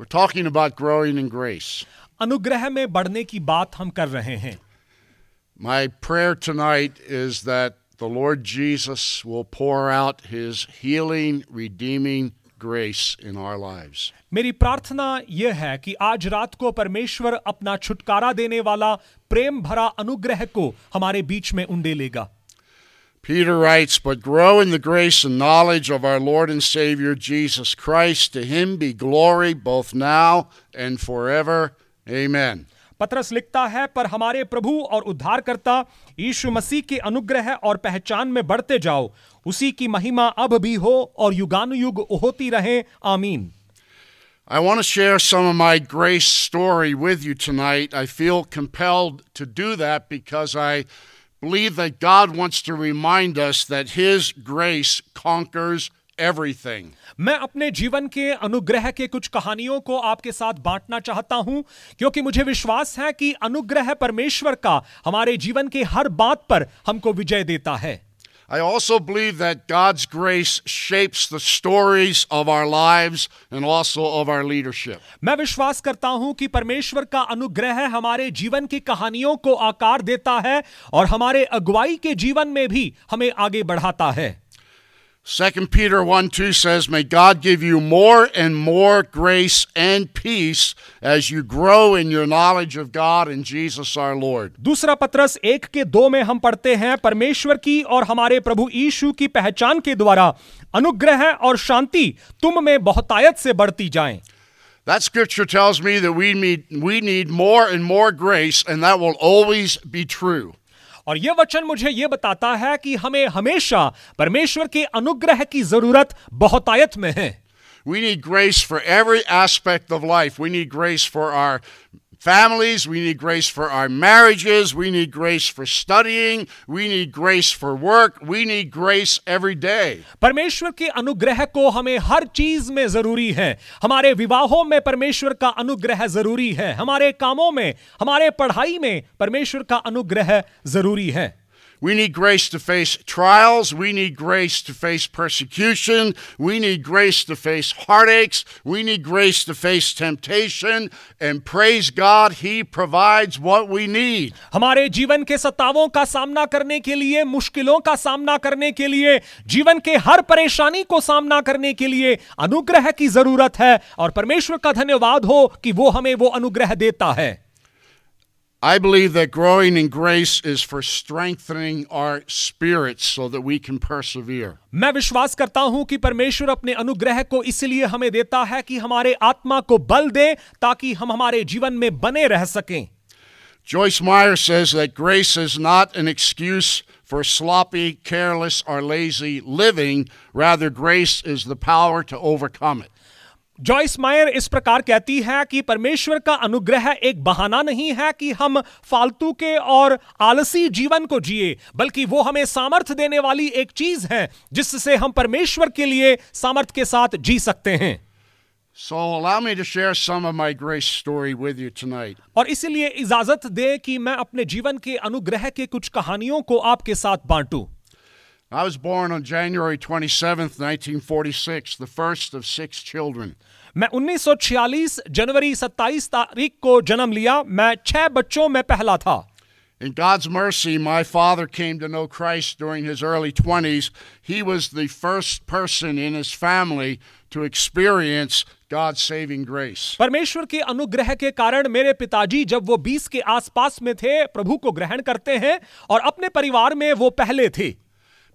We're talking about growing in grace. अनुग्रह में बढ़ने की बात हम कर रहे हैं My prayer tonight is that the Lord Jesus will pour out his healing, redeeming grace in our lives. मेरी प्रार्थना यह है कि आज रात को परमेश्वर अपना छुटकारा देने वाला प्रेम भरा अनुग्रह को हमारे बीच में उंडेलेगा Peter writes, But grow in the grace and knowledge of our Lord and Savior Jesus Christ. To him be glory both now and forever. Amen. पत्रस लिखता है पर हमारे प्रभु और उद्धारकर्ता यीशु मसीह के अनुग्रह और पहचान में बढ़ते जाओ उसी की महिमा अब भी हो और युगानुयुग होती रहे आमीन I want to share some of my grace story with you tonight. I feel compelled to do that because I believe that God wants to remind us that His grace conquers everything. मैं अपने जीवन के अनुग्रह के कुछ कहानियों को आपके साथ बांटना चाहता हूँ, क्योंकि मुझे विश्वास है कि अनुग्रह परमेश्वर का हमारे जीवन के हर बात पर हमको विजय देता है I also believe that God's grace shapes the stories of our lives and also of our leadership. मैं विश्वास करता हूँ कि परमेश्वर का अनुग्रह हमारे जीवन की कहानियों को आकार देता है और हमारे अगुवाई के जीवन में भी हमें आगे बढ़ाता है 2 Peter 1 2 says, May God give you more and more grace and peace as you grow in your knowledge of God and Jesus our Lord. दूसरा पत्रस एक के दो में हम पढ़ते हैं परमेश्वर की और हमारे प्रभु यीशु की पहचान के द्वारा अनुग्रह और शांति तुम में बहुतायत से बढ़ती जाएं That scripture tells me that we need, we need more and more grace, and that will always be true. और यह वचन मुझे यह बताता है कि हमें हमेशा परमेश्वर के अनुग्रह की ज़रूरत बहुतायत में है We need grace for every aspect of life. We need grace for our families. We need grace for our marriages. We need grace for studying. We need grace for work. We need grace every day. परमेश्वर के अनुग्रह को हमें हर चीज में जरूरी है हमारे विवाहों में परमेश्वर का अनुग्रह जरूरी है हमारे कामों में हमारे पढ़ाई में परमेश्वर का अनुग्रह जरूरी है We need grace to face trials. We need grace to face persecution. We need grace to face heartaches. We need grace to face temptation. And praise God, He provides what we need. हमारे जीवन के सतावों का सामना करने के लिए मुश्किलों का सामना करने के लिए जीवन के हर परेशानी को सामना करने के लिए अनुग्रह की ज़रूरत है और परमेश्वर का धन्यवाद हो कि वो हमें वो अनुग्रह देता है I believe that growing in grace is for strengthening our spirits so that we can persevere. मैं विश्वास करता हूं कि परमेश्वर अपने अनुग्रह को इसलिए हमें देता है कि हमारे आत्मा को बल दे ताकि हम हमारे जीवन में बने रह सकें Joyce Meyer says that grace is not an excuse for sloppy, careless, or lazy living. Rather, grace is the power to overcome it. Joyce Meyer इस प्रकार कहती है कि परमेश्वर का अनुग्रह एक बहाना नहीं है कि हम फालतू के और आलसी जीवन को जिए बल्कि वो हमें सामर्थ्य देने वाली एक चीज़ है जिससे हम परमेश्वर के लिए सामर्थ्य के साथ जी सकते हैं So, allow me to share some of my grace story with you tonight. और इसीलिए इजाज़त दे कि मैं अपने जीवन के अनुग्रह के कुछ कहानियों को आपके साथ बांटूं I was born on January 27th, 1946, the first of six children. मैं 1946 जनवरी 27 तारीख को जन्म लिया मैं छह बच्चों में पहला था In God's mercy, my father came to know Christ during his early 20s. He was the first person in his family to experience God's saving grace. परमेश्वर के अनुग्रह के कारण मेरे पिताजी जब वो 20 के आसपास में थे प्रभु को ग्रहण करते हैं और अपने परिवार में वो पहले थे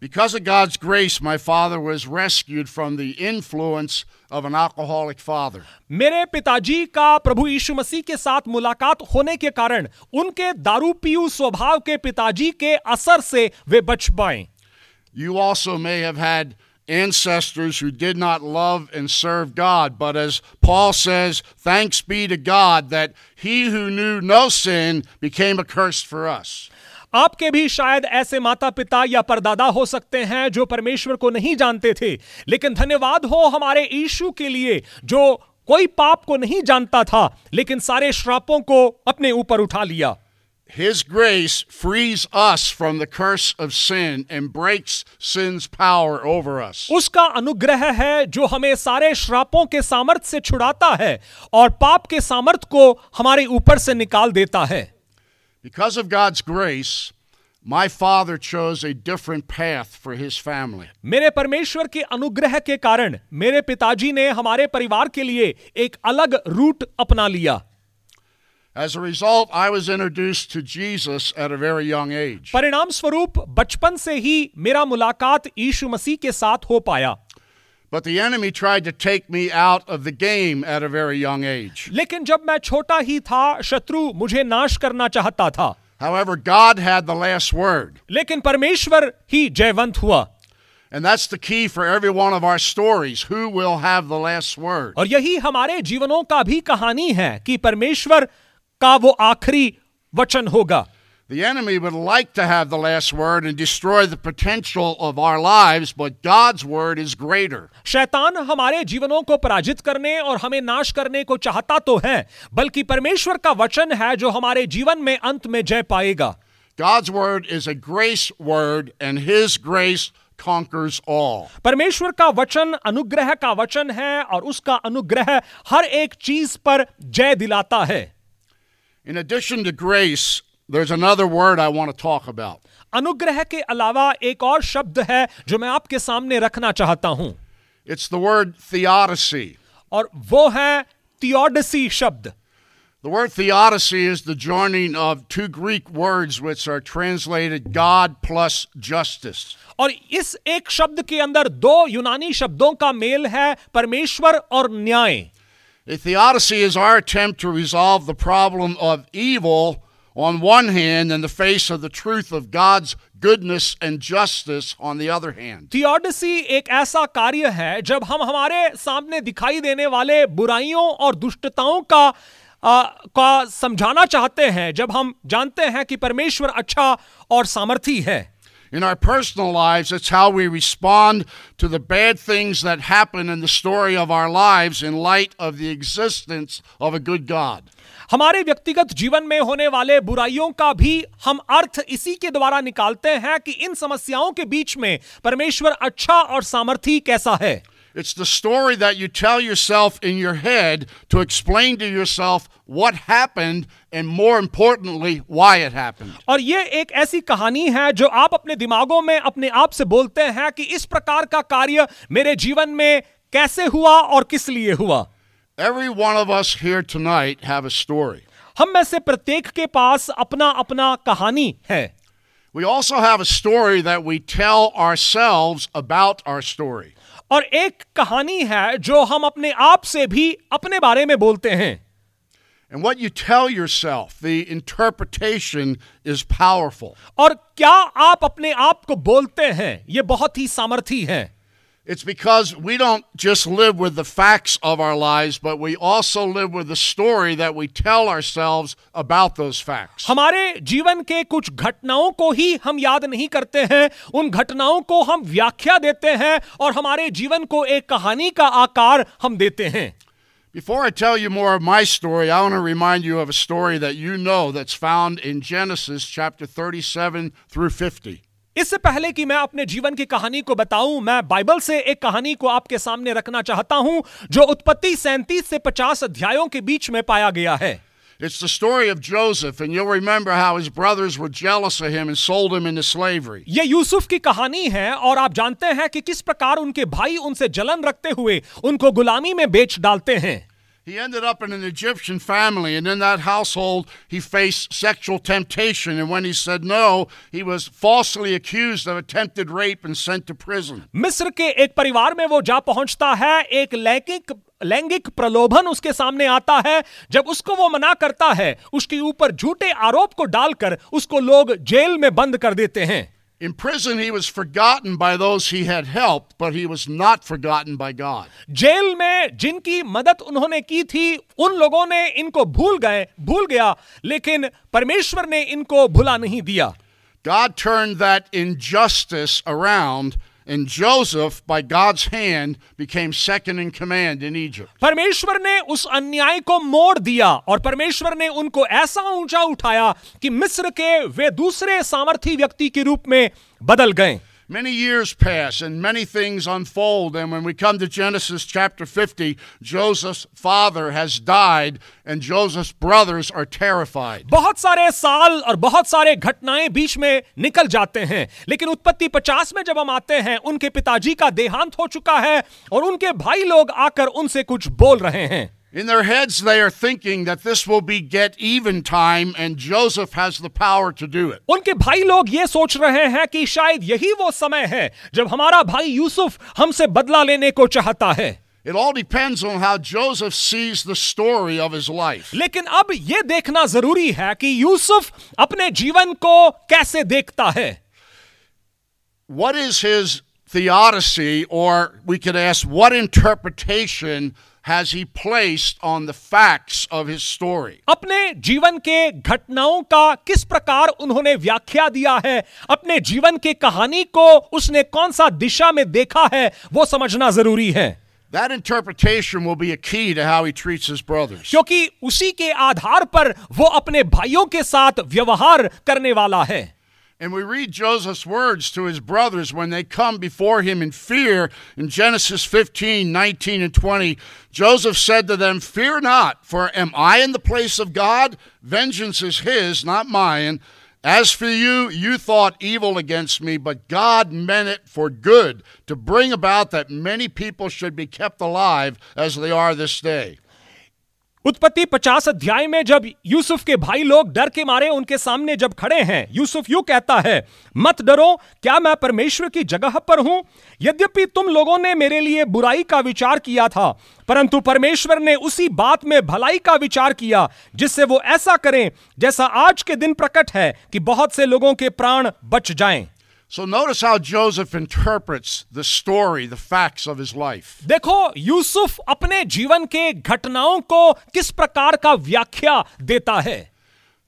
Because of God's grace, my father was rescued from the influence of an alcoholic father. मेरे पिताजी का प्रभु यीशु मसीह के साथ मुलाकात होने के कारण उनके दारू पीयू स्वभाव के पिताजी के असर से वे बच पाए You also may have had ancestors who did not love and serve God, but as Paul says, thanks be to God that he who knew no sin became accursed for us. आपके भी शायद ऐसे माता पिता या परदादा हो सकते हैं जो परमेश्वर को नहीं जानते थे। लेकिन धन्यवाद हो हमारे ईशु के लिए जो कोई पाप को नहीं जानता था लेकिन सारे श्रापों को अपने ऊपर उठा लिया। His grace frees us from the curse of sin and breaks sin's power over us. उसका अनुग्रह है जो हमें सारे श्रापों के सामर्थ से छुड़ाता है और पाप के सामर्थ को हमारे ऊपर से निकाल देता है। Because of God's grace, my father chose a different path for his family. मेरे परमेश्वर के अनुग्रह के कारण मेरे पिताजी ने हमारे परिवार के लिए एक अलग रूट अपना लिया As a result, I was introduced to Jesus at a very young age. परिणाम स्वरूप बचपन से ही मेरा मुलाकात यीशु मसीह के साथ हो पाया But the enemy tried to take me out of the game at a very young age. लेकिन जब मैं छोटा ही था शत्रु मुझे नाश करना चाहता था However, God had the last word. लेकिन परमेश्वर ही जयवंत हुआ And that's the key for every one of our stories. Who will have the last word? और यही हमारे जीवनों का भी कहानी है कि परमेश्वर का वो आखिरी वचन होगा The enemy would like to have the last word and destroy the potential of our lives, but God's word is greater. शैतान हमारे जीवनों को पराजित करने और हमें नाश करने को चाहता तो है बल्कि परमेश्वर का वचन है जो हमारे जीवन में अंत में जय पाएगा God's word is a grace word, and His grace conquers all. परमेश्वर का वचन अनुग्रह का वचन है और उसका अनुग्रह हर एक चीज पर जय दिलाता है In addition to grace, there's another word I want to talk about. अनुग्रह के अलावा एक और शब्द है जो मैं आपके सामने रखना चाहता हूं It's the word theodicy. और वो है थियोडसी शब्द The word theodicy is the joining of two Greek words which are translated God plus justice. और इस एक शब्द के अंदर दो यूनानी शब्दों का मेल है परमेश्वर और न्याय A theodicy is our attempt to resolve the problem of evil on one hand in the face of the truth of God's goodness and justice on the other hand. थियोडसी एक ऐसा कार्य है जब हम हमारे सामने दिखाई देने वाले बुराइयों और दुष्टताओं का का समझाना चाहते हैं, जब हम जानते हैं कि परमेश्वर अच्छा और सामर्थी है In our personal lives, it's how we respond to the bad things that happen in the story of our lives in light of the existence of a good God. हमारे व्यक्तिगत जीवन में होने वाले बुराइयों का भी हम अर्थ इसी के द्वारा निकालते हैं कि इन समस्याओं के बीच में परमेश्वर अच्छा और सामर्थी कैसा है It's the story that you tell yourself in your head to explain to yourself what happened and, more importantly, why it happened. और ये एक ऐसी कहानी है जो आप अपने दिमागों में अपने आप से बोलते हैं कि इस प्रकार का कार्य मेरे जीवन में कैसे हुआ और किस लिए हुआ Every one of us here tonight have a story. हम में से प्रत्येक के पास अपना अपना कहानी है We also have a story that we tell ourselves about our story. और एक कहानी है जो हम अपने आप से भी अपने बारे में बोलते हैं And what you tell yourself, the interpretation is powerful. और क्या आप अपने आप को बोलते हैं ये बहुत ही सामर्थी है It's because we don't just live with the facts of our lives, but we also live with the story that we tell ourselves about those facts. हमारे जीवन के कुछ घटनाओं को ही हम याद नहीं करते हैं उन घटनाओं को हम व्याख्या देते हैं और हमारे जीवन को एक कहानी का आकार हम देते हैं Before I tell you more of my story, I want to remind you of a story that you know that's found in Genesis chapter 37 through 50. इससे पहले कि मैं अपने जीवन की कहानी को बताऊँ मैं बाइबल से एक कहानी को आपके सामने रखना चाहता हूँ जो उत्पत्ति सैंतीस से पचास अध्यायों के बीच में पाया गया है It's the story of Joseph, and you'll remember how his brothers were jealous of him and sold him into slavery. ये यूसुफ की कहानी है और आप जानते हैं कि किस प्रकार उनके भाई उनसे जलन रखते हुए उनको गुलामी में बेच डालते हैं He ended up in an Egyptian family, and in that household, he faced sexual temptation. And when he said no, he was falsely accused of attempted rape and sent to prison. मिस्र के एक परिवार में वो जा पहुँचता है एक लैंगिक लैंगिक प्रलोभन उसके सामने आता है जब उसको वो मना करता है उसके ऊपर झूठे आरोप को डालकर उसको लोग जेल में बंद कर देते हैं In prison, he was forgotten by those he had helped, but he was not forgotten by God. Jail में जिनकी मदद उन्होंने की थी उन लोगों ने इनको भूल गए भूल गया लेकिन परमेश्वर ने इनको भुला नहीं दिया God turned that injustice around And Joseph, by God's hand, became second in command in Egypt. परमेश्वर ने उस अन्याय को मोड़ दिया और परमेश्वर ने उनको ऐसा ऊँचा उठाया कि मिस्र के वे दूसरे सामर्थी व्यक्ति के रूप में बदल गए Many years pass and many things unfold. And when we come to Genesis chapter 50, Joseph's father has died and Joseph's brothers are terrified. बहुत सारे साल और बहुत सारे घटनाएँ बीच में निकल जाते हैं लेकिन उत्पत्ति 50 में जब हम आते हैं उनके पिताजी का देहांत हो चुका है और उनके भाई लोग आकर उनसे कुछ बोल रहे हैं In their heads, they are thinking that this will be get even time, and Joseph has the power to do it. उनके भाई लोग ये सोच रहे हैं कि शायद यही वो समय है जब हमारा भाई यूसुफ हमसे बदला लेने को चाहता है It all depends on how Joseph sees the story of his life. लेकिन अब यह देखना जरूरी है कि यूसुफ अपने जीवन को कैसे देखता है What is his theodicy, or we could ask, what interpretation has he placed on the facts of his story? अपने जीवन के घटनाओं का किस प्रकार उन्होंने व्याख्या दिया है अपने जीवन के कहानी को उसने कौन सा दिशा में देखा है वो समझना ज़रूरी है That interpretation will be a key to how he treats his brothers. क्योंकि उसी के आधार पर वो अपने भाइयों के साथ व्यवहार करने वाला है And we read Joseph's words to his brothers when they come before him in fear in Genesis 15, 19, and 20. Joseph said to them, Fear not, for am I in the place of God? Vengeance is his, not mine. As for you, you thought evil against me, but God meant it for good, to bring about that many people should be kept alive as they are this day. उत्पत्ति पचास अध्याय में जब यूसुफ के भाई लोग डर के मारे उनके सामने जब खड़े हैं, यूसुफ यू कहता है, मत डरो, क्या मैं परमेश्वर की जगह पर हूँ? यद्यपि तुम लोगों ने मेरे लिए बुराई का विचार किया था, परंतु परमेश्वर ने उसी बात में भलाई का विचार किया, जिससे वो ऐसा करें जैसा आज के दिन प्रकट है कि बहुत से लोगों के प्राण बच जाएँ। So notice how Joseph interprets the story, the facts of his life. देखो यूसुफ अपने जीवन के घटनाओं को किस प्रकार का व्याख्या देता है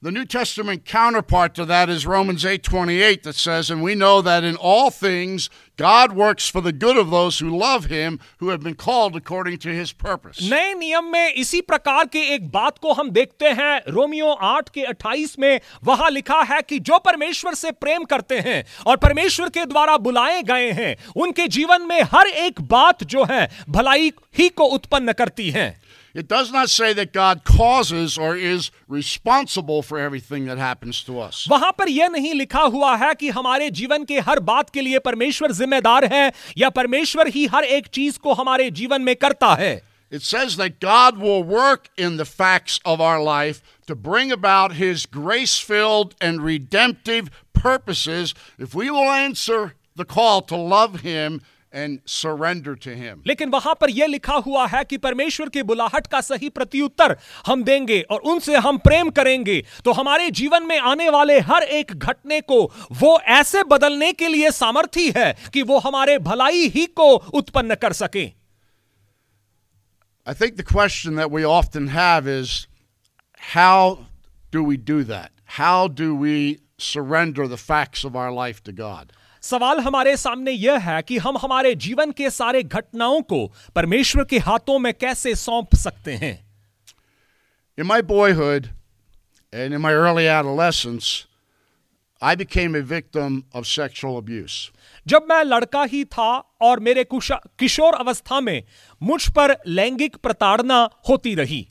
The New Testament counterpart to that is Romans 8:28 that says, "And we know that in all things God works for the good of those who love him, who have been called according to his purpose." नए नियम में इसी प्रकार के एक बात को हम देखते हैं रोमियो 8 के 28 में वहाँ लिखा है कि जो परमेश्वर से प्रेम करते हैं और परमेश्वर के द्वारा बुलाए गए हैं उनके जीवन में हर एक बात जो है भलाई ही को उत्पन्न करती है It does not say that God causes or is responsible for everything that happens to us. वहां पर यह नहीं लिखा हुआ है कि हमारे जीवन के हर बात के लिए परमेश्वर जिम्मेदार है या परमेश्वर ही हर एक चीज को हमारे जीवन में करता है It says that God will work in the facts of our life to bring about his grace filled and redemptive purposes if we will answer the call to love him and surrender to him. लेकिन वहां पर यह लिखा हुआ है कि परमेश्वर की बुलाहट का सही प्रत्युत्तर हम देंगे और उनसे हम प्रेम करेंगे तो हमारे जीवन में आने वाले हर एक घटने को वो ऐसे बदलने के लिए सामर्थी है कि वो हमारे भलाई ही को उत्पन्न कर सके I think the question that we often have is how do we do that? How do we surrender the facts of our life to God? सवाल हमारे सामने यह है कि हम हमारे जीवन के सारे घटनाओं को परमेश्वर के हाथों में कैसे सौंप सकते हैं In my boyhood and in my early adolescence, I became a victim of sexual abuse. जब मैं लड़का ही था और मेरे किशोर अवस्था में मुझ पर लैंगिक प्रताड़ना होती रही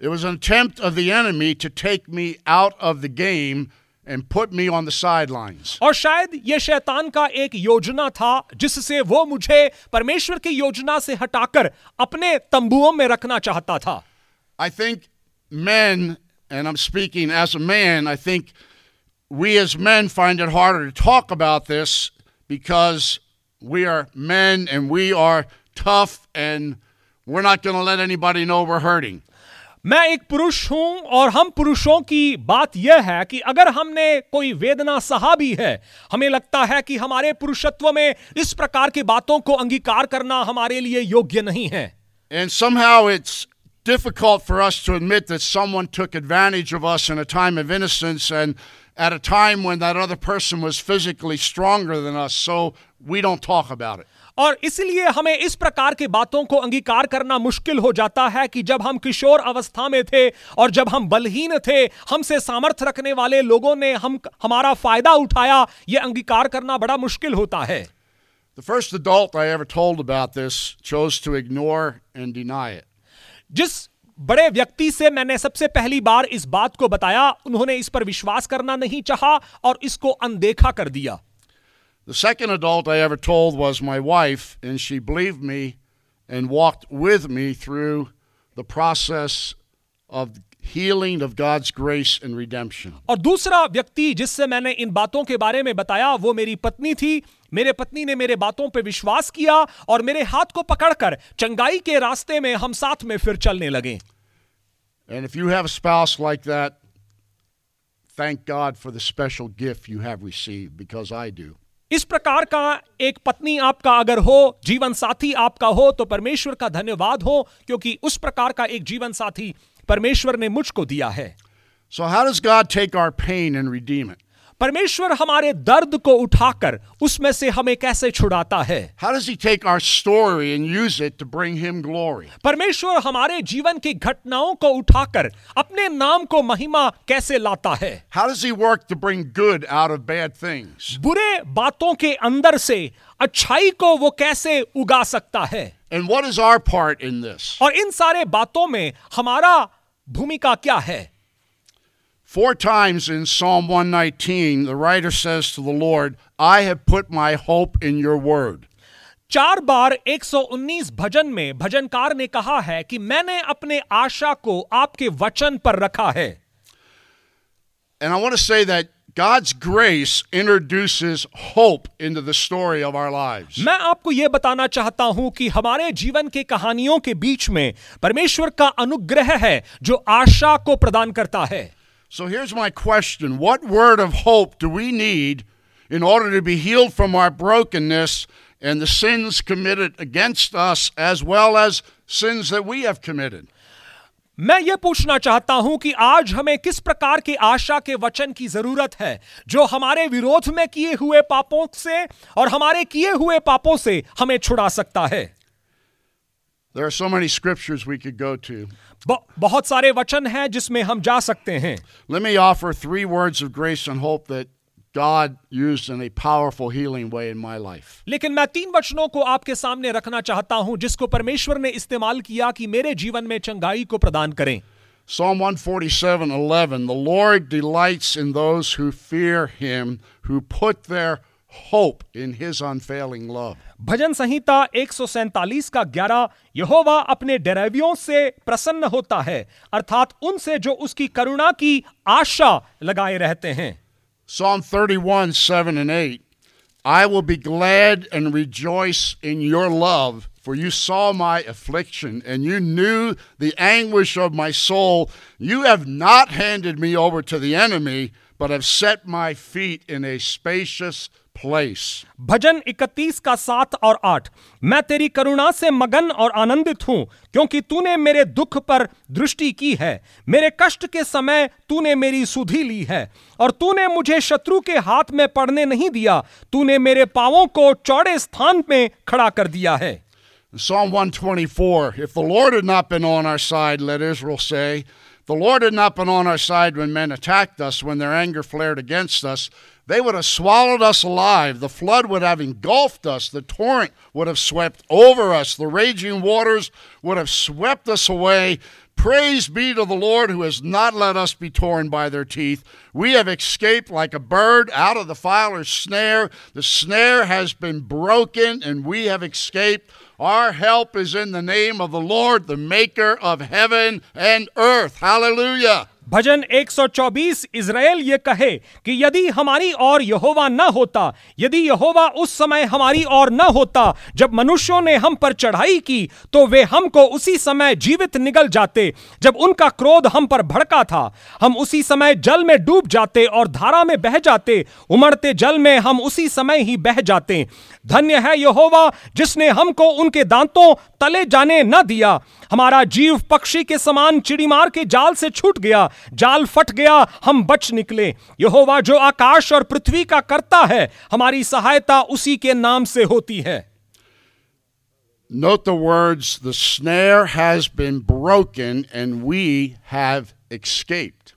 It was an attempt of the enemy to take me out of the game and put me on the sidelines. और शायद यह शैतान का एक योजना था जिससे वो मुझे परमेश्वर की योजना से हटाकर अपने तंबुओं में रखना चाहता था I think men, and I'm speaking as a man, I think we as men find it harder to talk about this because we are men and we are tough and we're not going to let anybody know we're hurting. मैं एक पुरुष हूँ और हम पुरुषों की बात यह है कि अगर हमने कोई वेदना सहा भी है हमें लगता है कि हमारे पुरुषत्व में इस प्रकार की बातों को अंगीकार करना हमारे लिए योग्य नहीं है And somehow it's difficult for us to admit that someone took advantage of us in a time of innocence and at a time when that other person was physically stronger than us. So we don't talk about it. और इसलिए हमें इस प्रकार की बातों को अंगीकार करना मुश्किल हो जाता है कि जब हम किशोर अवस्था में थे और जब हम बलहीन थे हमसे सामर्थ्य रखने वाले लोगों ने हम हमारा फ़ायदा उठाया यह अंगीकार करना बड़ा मुश्किल होता है The first adult I ever told about this chose to ignore and deny it. जिस बड़े व्यक्ति से मैंने सबसे पहली बार इस बात को बताया उन्होंने इस पर विश्वास करना नहीं चाहा और इसको अनदेखा कर दिया The second adult I ever told was my wife, and she believed me and walked with me through the process of healing of God's grace and redemption. और दूसरा व्यक्ति जिससे मैंने इन बातों के बारे में बताया वो मेरी पत्नी थी मेरे पत्नी ने मेरे बातों पे विश्वास किया और मेरे हाथ को पकड़कर चंगाई के रास्ते में हम साथ में फिर चलने लगे And if you have a spouse like that, thank God for the special gift you have received because I do. इस प्रकार का एक पत्नी आपका अगर हो, जीवन साथी आपका हो तो परमेश्वर का धन्यवाद हो, क्योंकि उस प्रकार का एक जीवन साथी परमेश्वर ने मुझको दिया है so how does God take our pain and redeem it? परमेश्वर हमारे दर्द को उठाकर उसमें से हमें कैसे छुड़ाता है How does He take our story and use it to bring Him glory? परमेश्वर हमारे जीवन की घटनाओं को उठाकर अपने नाम को महिमा कैसे लाता है How does He work to bring good out of bad things? बुरे बातों के अंदर से अच्छाई को वो कैसे उगा सकता है And what is our part in this? और इन सारे बातों में हमारा भूमिका क्या है Four times in Psalm 119, the writer says to the Lord, I have put my hope in your word. चार बार 119 भजन में भजनकार ने कहा है कि मैंने अपने आशा को आपके वचन पर रखा है And I want to say that God's grace introduces hope into the story of our lives. मैं आपको यह बताना चाहता हूं कि हमारे जीवन के कहानियों के बीच में परमेश्वर का अनुग्रह है जो आशा को प्रदान करता है So here's my question What word of hope do we need in order to be healed from our brokenness and the sins committed against us, as well as sins that we have committed? मैं ये पूछना चाहता हूं कि आज हमें किस प्रकार की आशा के वचन की जरूरत है जो हमारे विरोध में किए हुए पापों से और हमारे किए हुए पापों से हमें छुड़ा सकता है There are so many scriptures we could go to. ब- बहुत सारे वचन हैं जिसमें हम जा सकते हैं Let me offer three words of grace and hope that God used in a powerful healing way in my life. लेकिन मैं तीन वचनों को आपके सामने रखना चाहता हूं जिसको परमेश्वर ने इस्तेमाल किया कि मेरे जीवन में चंगाई को प्रदान करें Psalm 147 11 The Lord delights in those who fear him, who put their hope in his unfailing love. भजन संहिता 147 का 11 यहोवा अपने डरावियों से प्रसन्न होता है अर्थात उनसे जो उसकी करुणा की आशा लगाए रहते हैं Psalm 31 7 and 8 I will be glad and rejoice in your love, for you saw my affliction and you knew the anguish of my soul. You have not handed me over to the enemy, but have set my feet in a spacious place. भजन 31 का सात और आठ। मैं तेरी करुणा से मगन और आनंदित हूँ क्योंकि तूने मेरे दुख पर दृष्टि की है। मेरे कष्ट के समय तूने मेरी सुधि ली है और तूने मुझे शत्रु के हाथ में पड़ने नहीं दिया। तूने मेरे पांवों को चौड़े स्थान में खड़ा कर दिया है। Psalm 124 If the Lord had not been on our side, let Israel say, the Lord had not been on our side when men attacked us, when their anger flared against us, they would have swallowed us alive. The flood would have engulfed us. The torrent would have swept over us. The raging waters would have swept us away. Praise be to the Lord who has not let us be torn by their teeth. We have escaped like a bird out of the fowler's snare. The snare has been broken and we have escaped. Our help is in the name of the Lord, the maker of heaven and earth. Hallelujah. भजन 124 Israel ये कहे कि यदि हमारी और यहोवा न होता, यदि यहोवा उस समय हमारी और न होता, जब मनुष्यों ने हम पर चढ़ाई की तो वे हमको उसी समय जीवित निगल जाते, जब उनका क्रोध हम पर भड़का था। हम उसी समय जल में डूब जाते और धारा में बह जाते, उमड़ते जल में हम उसी समय ही बह जाते। धन्य है यहोवा, जिसने हमको उनके दांतों तले जाने न दिया। हमारा जीव पक्षी के समान चिड़ीमार के जाल से छूट गया जाल फट गया हम बच निकले। यहोवा जो आकाश और पृथ्वी का करता है हमारी सहायता उसी के नाम से होती है। Note the words, the snare has been broken and we have escaped.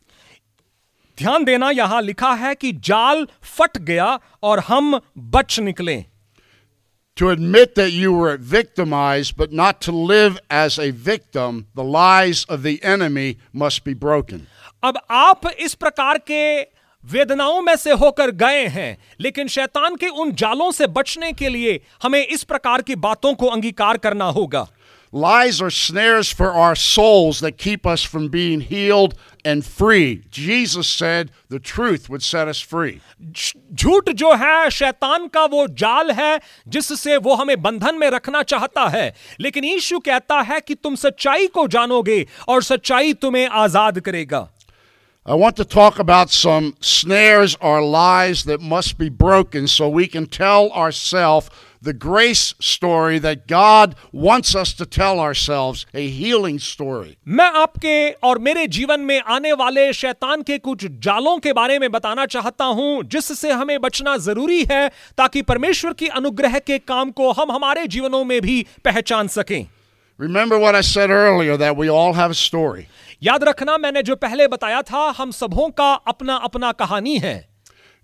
ध्यान देना यहाँ लिखा है कि जाल फट गया और हम बच निकले। To admit that you were victimized, but not to live as a victim, the lies of the enemy must be broken. अब आप इस प्रकार के वेदनाओं में से होकर गए हैं लेकिन शैतान के उन जालों से बचने के लिए हमें इस प्रकार की बातों को अंगीकार करना होगा Lies are snares for our souls that keep us from being healed and free. Jesus said the truth would set us free. झूठ जो है शैतान का वो जाल है जिससे वो हमें बंधन में रखना चाहता है लेकिन यीशु कहता है कि तुम सच्चाई को जानोगे और सच्चाई तुम्हें आजाद करेगा I want to talk about some snares or lies that must be broken so we can tell ourselves the grace story that God wants us to tell ourselves, a healing story. मैं आपके और मेरे जीवन में आने वाले शैतान के कुछ जालों के बारे में बताना चाहता हूँ जिससे हमें बचना ज़रूरी है ताकि परमेश्वर की अनुग्रह के काम को हम हमारे जीवनों में भी पहचान सकें Remember what I said earlier that we all have a story. याद रखना मैंने जो पहले बताया था हम सबों का अपना अपना कहानी है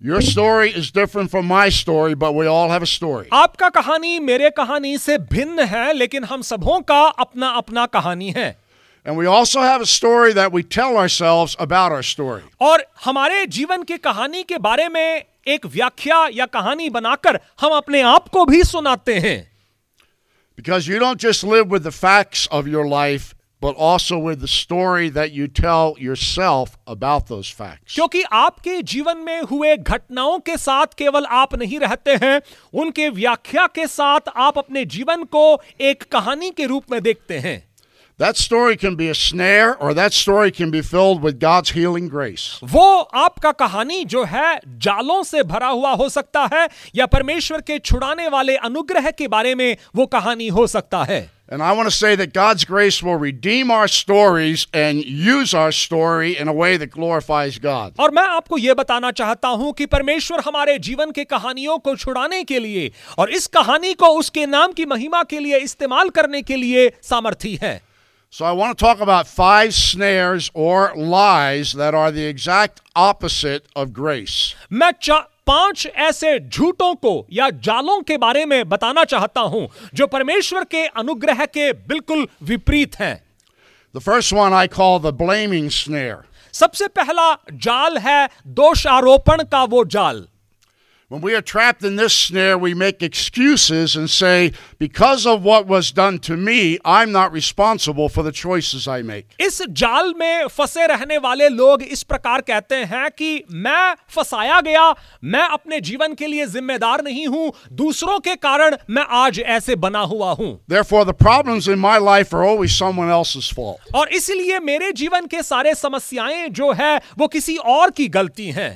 Your story is different from my story, but we all have a story. आपका कहानी मेरे कहानी से भिन्न है लेकिन हम सबों का अपना अपना कहानी है And we also have a story that we tell ourselves about our story. और हमारे जीवन की कहानी के बारे में एक व्याख्या या कहानी बनाकर हम अपने आप को भी सुनाते हैं Because you don't just live with the facts of your life, but also with the story that you tell yourself about those facts. क्योंकि आपके जीवन में हुए घटनाओं के साथ केवल आप नहीं रहते हैं, उनके व्याख्या के साथ आप अपने जीवन को एक कहानी के रूप में देखते हैं That story can be a snare, or that story can be filled with God's healing grace. वो आपका कहानी जो है जालों से भरा हुआ हो सकता है या परमेश्वर के छुड़ाने वाले अनुग्रह के बारे में वो कहानी हो सकता है And I want to say that God's grace will redeem our stories and use our story in a way that glorifies God. और मैं आपको यह बताना चाहता हूँ कि परमेश्वर हमारे जीवन के कहानियों को छुड़ाने के लिए और इस कहानी को उसके नाम की महिमा के लिए इस्तेमाल करने के लिए सामर्थी है So I want to talk about five snares or lies that are the exact opposite of grace. मैं चा- पांच ऐसे झूठों को या जालों के बारे में बताना चाहता हूं जो परमेश्वर के अनुग्रह के बिल्कुल विपरीत हैं The first one I call the blaming snare. सबसे पहला जाल है दोषारोपण का वो जाल When we are trapped in this snare, we make excuses and say, because of what was done to me, I'm not responsible for the choices I make. इस जाल में फंसे रहने वाले लोग इस प्रकार कहते हैं कि मैं फंसाया गया मैं अपने जीवन के लिए जिम्मेदार नहीं हूँ दूसरों के कारण मैं आज ऐसे बना हुआ हूँ Therefore, the problems in my life are always someone else's fault. और इसलिए मेरे जीवन के सारे समस्याएँ जो है वो किसी और की गलती हैं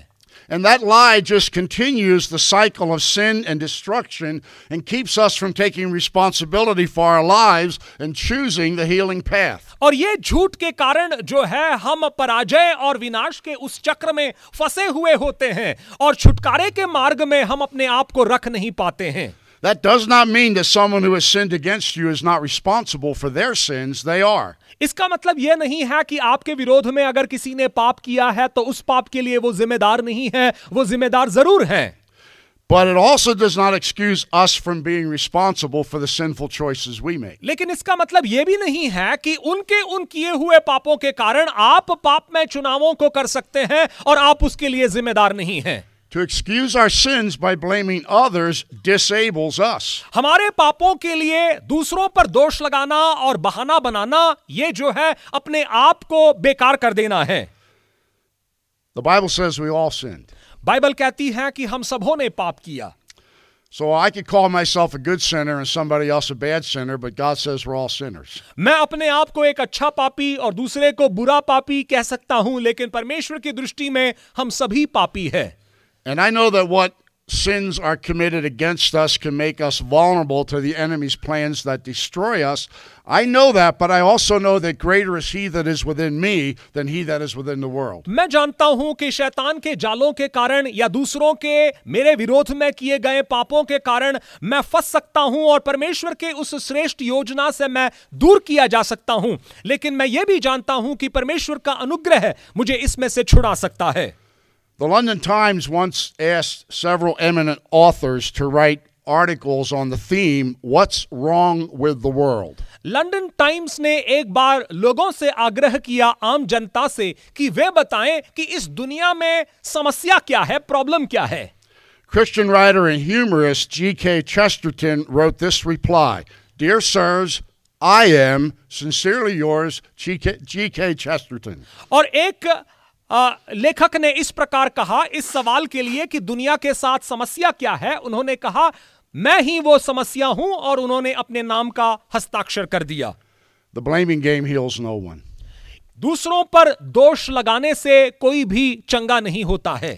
And that lie just continues the cycle of sin and destruction and keeps us from taking responsibility for our lives and choosing the healing path. और ये झूठ के कारण जो है हम पराजय और विनाश के उस चक्र में फंसे हुए होते हैं और छुटकारे के मार्ग में हम अपने आप को रख नहीं पाते हैं That does not mean that someone who has sinned against you is not responsible for their sins. They are. इसका मतलब यह नहीं है कि आपके विरोध में अगर किसी ने पाप किया है तो उस पाप के लिए वो जिम्मेदार नहीं है वो जिम्मेदार ज़रूर है But it also does not excuse us from being responsible for the sinful choices we make. लेकिन इसका मतलब यह भी नहीं है कि उनके उन किए हुए पापों के कारण आप पाप में चुनावों को कर सकते हैं और आप उसके लिए जिम्मेदार नहीं हैं To excuse our sins by blaming others disables us. हमारे पापों के लिए दूसरों पर दोष लगाना और बहाना बनाना ये जो है अपने आप को बेकार कर देना है The Bible says we all sinned. Bible कहती है कि हम सबों ने पाप किया So I could call myself a good sinner and somebody else a bad sinner, but God says we're all sinners. मैं अपने आप को एक अच्छा पापी और दूसरे को बुरा पापी कह सकता हूँ लेकिन परमेश्वर की दृष्टि में हम सभी पापी हैं And I know that what sins are committed against us can make us vulnerable to the enemy's plans that destroy us. I know that, but I also know that greater is he that is within me than he that is within the world. मैं जानता हूं कि शैतान के जालों के कारण या दूसरों के मेरे विरोध में किए गए पापों के कारण मैं फंस सकता हूं और परमेश्वर के उस श्रेष्ठ योजना से मैं दूर किया जा सकता हूं लेकिन मैं यह भी जानता हूं कि परमेश्वर का अनुग्रह मुझे इसमें से छुड़ा सकता है The London Times once asked several eminent authors to write articles on the theme, What's Wrong with the World? London Times ने एक बार लोगों से आग्रह किया आम जनता से कि वे बताएं कि इस दुनिया में समस्या क्या है प्रॉब्लम क्या है Christian writer and humorist G.K. Chesterton wrote this reply Dear sirs, I am sincerely yours, G.K. G.K. Chesterton. और एक आ, लेखक ने इस प्रकार कहा इस सवाल के लिए कि दुनिया के साथ समस्या क्या है उन्होंने कहा मैं ही वो समस्या हूँ और उन्होंने अपने नाम का हस्ताक्षर कर दिया The blaming game heals no one. दूसरों पर दोष लगाने से कोई भी चंगा नहीं होता है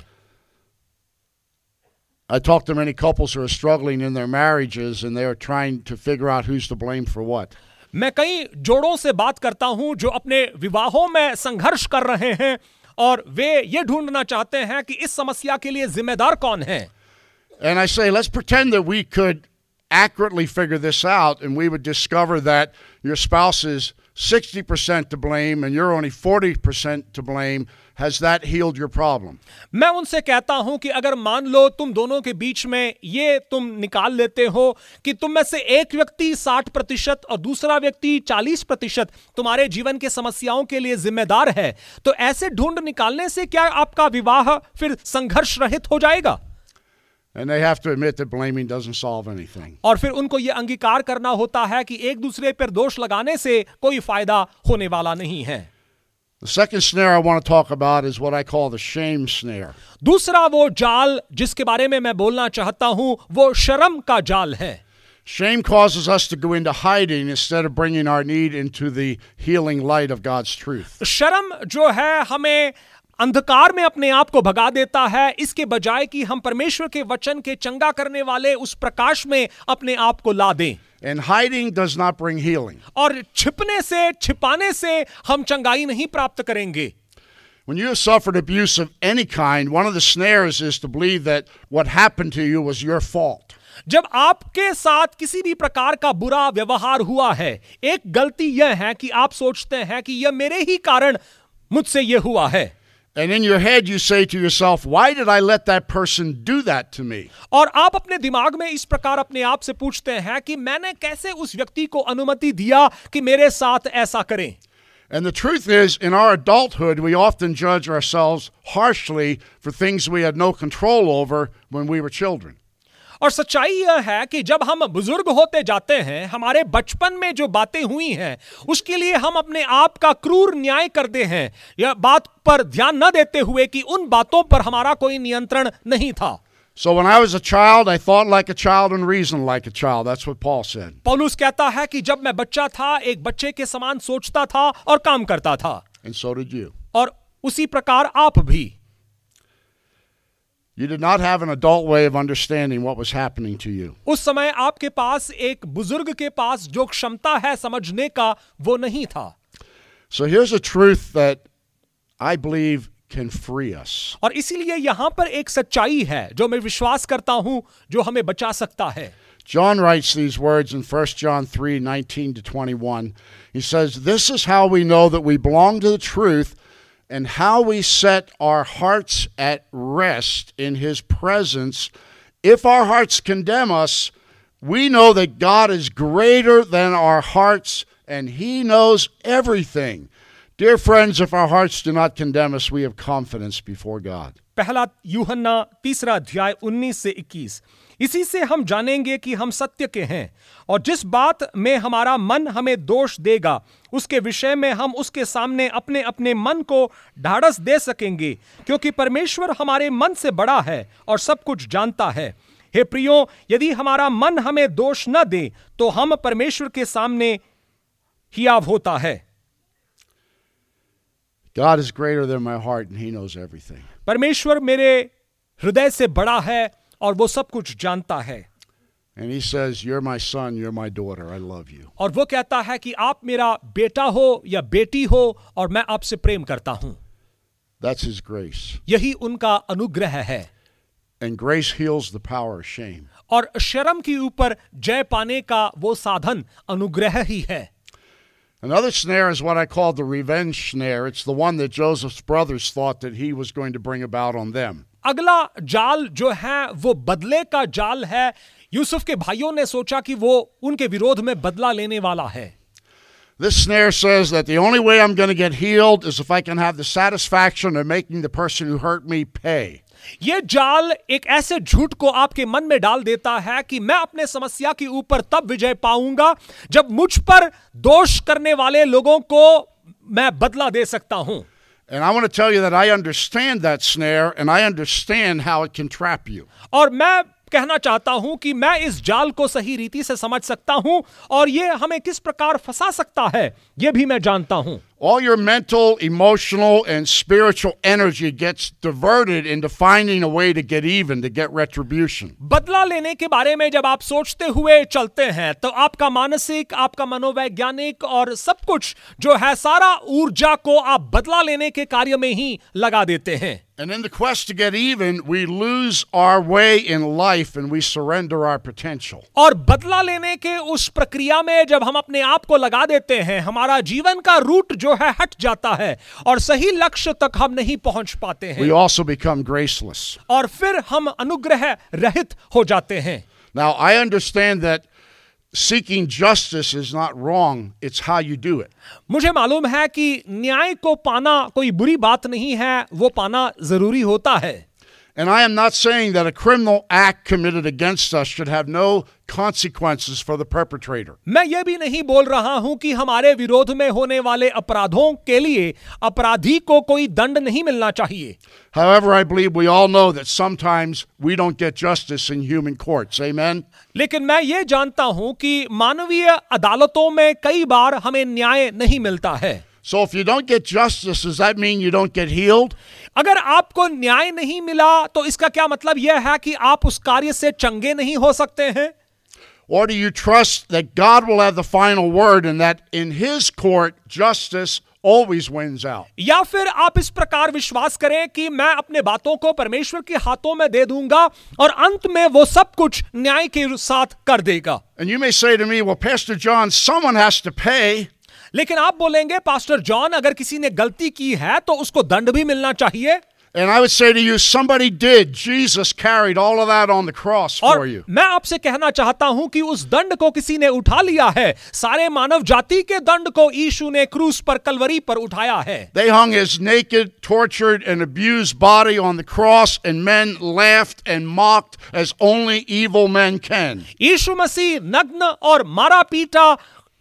I talk to many couples who are struggling in their marriages and they are trying to figure out who's to blame for what. मैं कई जोड़ों से बात करता हूँ जो अपने विवाहों में संघर्ष कर रहे हैं और वे ये ढूंढना चाहते हैं कि इस समस्या के लिए जिम्मेदार कौन है And I say, let's pretend that we could accurately figure this out and we would discover that your spouse is 60% to blame and you're only 40% to blame. Has that healed your problem? मैं उनसे कहता हूँ कि अगर मान लो तुम दोनों के बीच में ये तुम निकाल लेते हो कि तुम में से एक व्यक्ति 60 प्रतिशत और दूसरा व्यक्ति 40 प्रतिशत तुम्हारे जीवन के समस्याओं के लिए जिम्मेदार है तो ऐसे ढूंढ निकालने से क्या आपका विवाह फिर संघर्ष रहित हो जाएगा And they have to admit that blaming doesn't solve anything. और फिर उनको यह अंगीकार करना होता है कि एक दूसरे पर दोष लगाने से कोई फ़ायदा होने वाला नहीं है The second snare I want to talk about is what I call the shame snare. दूसरा वो जाल जिसके बारे में मैं बोलना चाहता हूँ वो शर्म का जाल है Shame causes us to go into hiding instead of bringing our need into the healing light of God's truth. शर्म जो है हमें अंधकार में अपने आप को भगा देता है इसके बजाय कि हम परमेश्वर के वचन के चंगा करने वाले उस प्रकाश में अपने आप को ला दें And hiding does not bring healing. और छिपने से छिपाने से हम चंगाई नहीं प्राप्त करेंगे When you have suffered abuse of any kind, one of the snares is to believe that what happened to you was your fault. जब आपके साथ किसी भी प्रकार का बुरा व्यवहार हुआ है एक गलती यह है कि आप सोचते हैं कि यह मेरे ही कारण मुझसे यह हुआ है And in your head, you say to yourself, Why did I let that person do that to me? और आप अपने दिमाग में इस प्रकार अपने आप से पूछते हैं कि मैंने कैसे उस व्यक्ति को अनुमति दिया कि मेरे साथ ऐसा करें And the truth is, in our adulthood, we often judge ourselves harshly for things we had no control over when we were children. और सच्चाई यह है कि जब हम बुज़ुर्ग होते जाते हैं हमारे बचपन में जो बातें हुई हैं उसके लिए हम अपने आप का क्रूर न्याय करते हैं यह बात पर ध्यान न देते हुए कि उन बातों पर हमारा कोई नियंत्रण नहीं था So when I was a child, I thought like a child and reasoned like a child. That's what Paul said. पौलुस कहता है कि जब मैं बच्चा था एक बच्चे के समान सोचता था और काम करता था And so did you. और उसी प्रकार आप भी You did not have an adult way of understanding what was happening to you. उस समय आपके पास एक बुजुर्ग के पास जो क्षमता है समझने का वो नहीं था So here's a truth that I believe can free us. और इसीलिए यहां पर एक सच्चाई है जो मैं विश्वास करता हूं जो हमें बचा सकता है John writes these words in 1 John 3 19 to 21. He says, This is how we know that we belong to the truth and how we set our hearts at rest in His presence. If our hearts condemn us, we know that God is greater than our hearts and He knows everything. Dear friends, if our hearts do not condemn us, we have confidence before God. पहला यूहन्ना तीसरा अध्याय 19 से 21 इसी से हम जानेंगे कि हम सत्य के हैं और जिस बात में हमारा मन हमें दोष देगा उसके विषय में हम उसके सामने अपने अपने मन को ढाढ़स दे सकेंगे क्योंकि परमेश्वर हमारे मन से बड़ा है और सब कुछ जानता है। हे प्रियो यदि हमारा मन हमें दोष न दे तो हम परमेश्वर के सामने हियाव होता है। God is greater than my heart and He knows everything. परमेश्वर मेरे हृदय से बड़ा है और वो सब कुछ जानता है। And he says, You're my son, you're my daughter, I love you. और वो कहता है कि आप मेरा बेटा हो या बेटी हो और मैं आपसे प्रेम करता हूं That's his grace. यही उनका अनुग्रह है And grace heals the power of shame. और शर्म के ऊपर जय पाने का वो साधन अनुग्रह ही है Another snare is what I call the revenge snare. It's the one that Joseph's brothers thought that he was going to bring about on them. अगला जाल जो है वो बदले का जाल है यूसुफ के भाइयों ने सोचा कि वो उनके विरोध में बदला लेने वाला है This snare says that the only way I'm going to get healed is if I can have the satisfaction of making the person who hurt me pay. ये जाल एक ऐसे झूठ को आपके मन में डाल देता है कि मैं अपने समस्या के ऊपर तब विजय पाऊँगा जब मुझ पर दोष करने वाले लोगों को मैं बदला दे सकता हूँ And I want to tell you that I understand that snare and I understand how it can trap you. और मैं कहना चाहता हूँ कि मैं इस जाल को सही रीति से समझ सकता हूँ और यह हमें किस प्रकार फंसा सकता है यह भी मैं जानता हूँ। All your mental, emotional, and spiritual energy gets diverted into finding a way to get even, to get retribution. बदला लेने के बारे में जब आप सोचते हुए चलते हैं तो आपका मानसिक आपका मनोवैज्ञानिक और सब कुछ जो है सारा ऊर्जा को आप बदला लेने के कार्य में ही लगा देते हैं And in the quest to get even, we lose our way in life and we surrender our potential. और बदला लेने के उस प्रक्रिया में जब हम अपने आप को लगा देते हैं हमारा जीवन का रूट जो है हट जाता है और सही लक्ष्य तक हम नहीं पहुँच पाते We हैं also become graceless. और फिर हम अनुग्रह रहित हो जाते हैं Now, I understand that seeking justice is not wrong, it's how you do it. मुझे मालूम है कि न्याय को पाना कोई बुरी बात नहीं है वो पाना ज़रूरी होता है And I am not saying that a criminal act committed against us should have no consequences for the perpetrator. मैं ये भी नहीं बोल रहा हूं कि हमारे विरोध में होने वाले अपराधों के लिए अपराधी को कोई दंड नहीं मिलना चाहिए However, I believe we all know that sometimes we don't get justice in human courts. Amen? लेकिन मैं ये जानता हूं कि मानवीय अदालतों में कई बार हमें न्याय नहीं मिलता है So if you don't get justice, does that mean you don't get healed? अगर आपको न्याय नहीं मिला तो इसका क्या मतलब यह है कि आप उस कार्य से चंगे नहीं हो सकते हैं Or do you trust that God will have the final word and that in His court, justice always wins out? या फिर आप इस प्रकार विश्वास करें कि मैं अपने बातों को परमेश्वर के हाथों में दे दूँगा और अंत में वो सब कुछ न्याय के साथ कर देगा And you may say to me, well, Pastor John, someone has to pay. लेकिन आप बोलेंगे पास्टर जॉन अगर किसी ने गलती की है तो उसको दंड भी मिलना चाहिए And I would say to you, somebody did. Jesus carried all of that on the cross और for you. मैं आपसे कहना चाहता हूँ कि उस दंड को किसी ने उठा लिया है सारे मानव जाति के दंड को यीशु ने क्रूस पर कलवरी पर उठाया है They hung his naked, tortured, and abused body on the cross, and men laughed and mocked as only evil men can. यीशु मसीह नग्न और मारा पीटा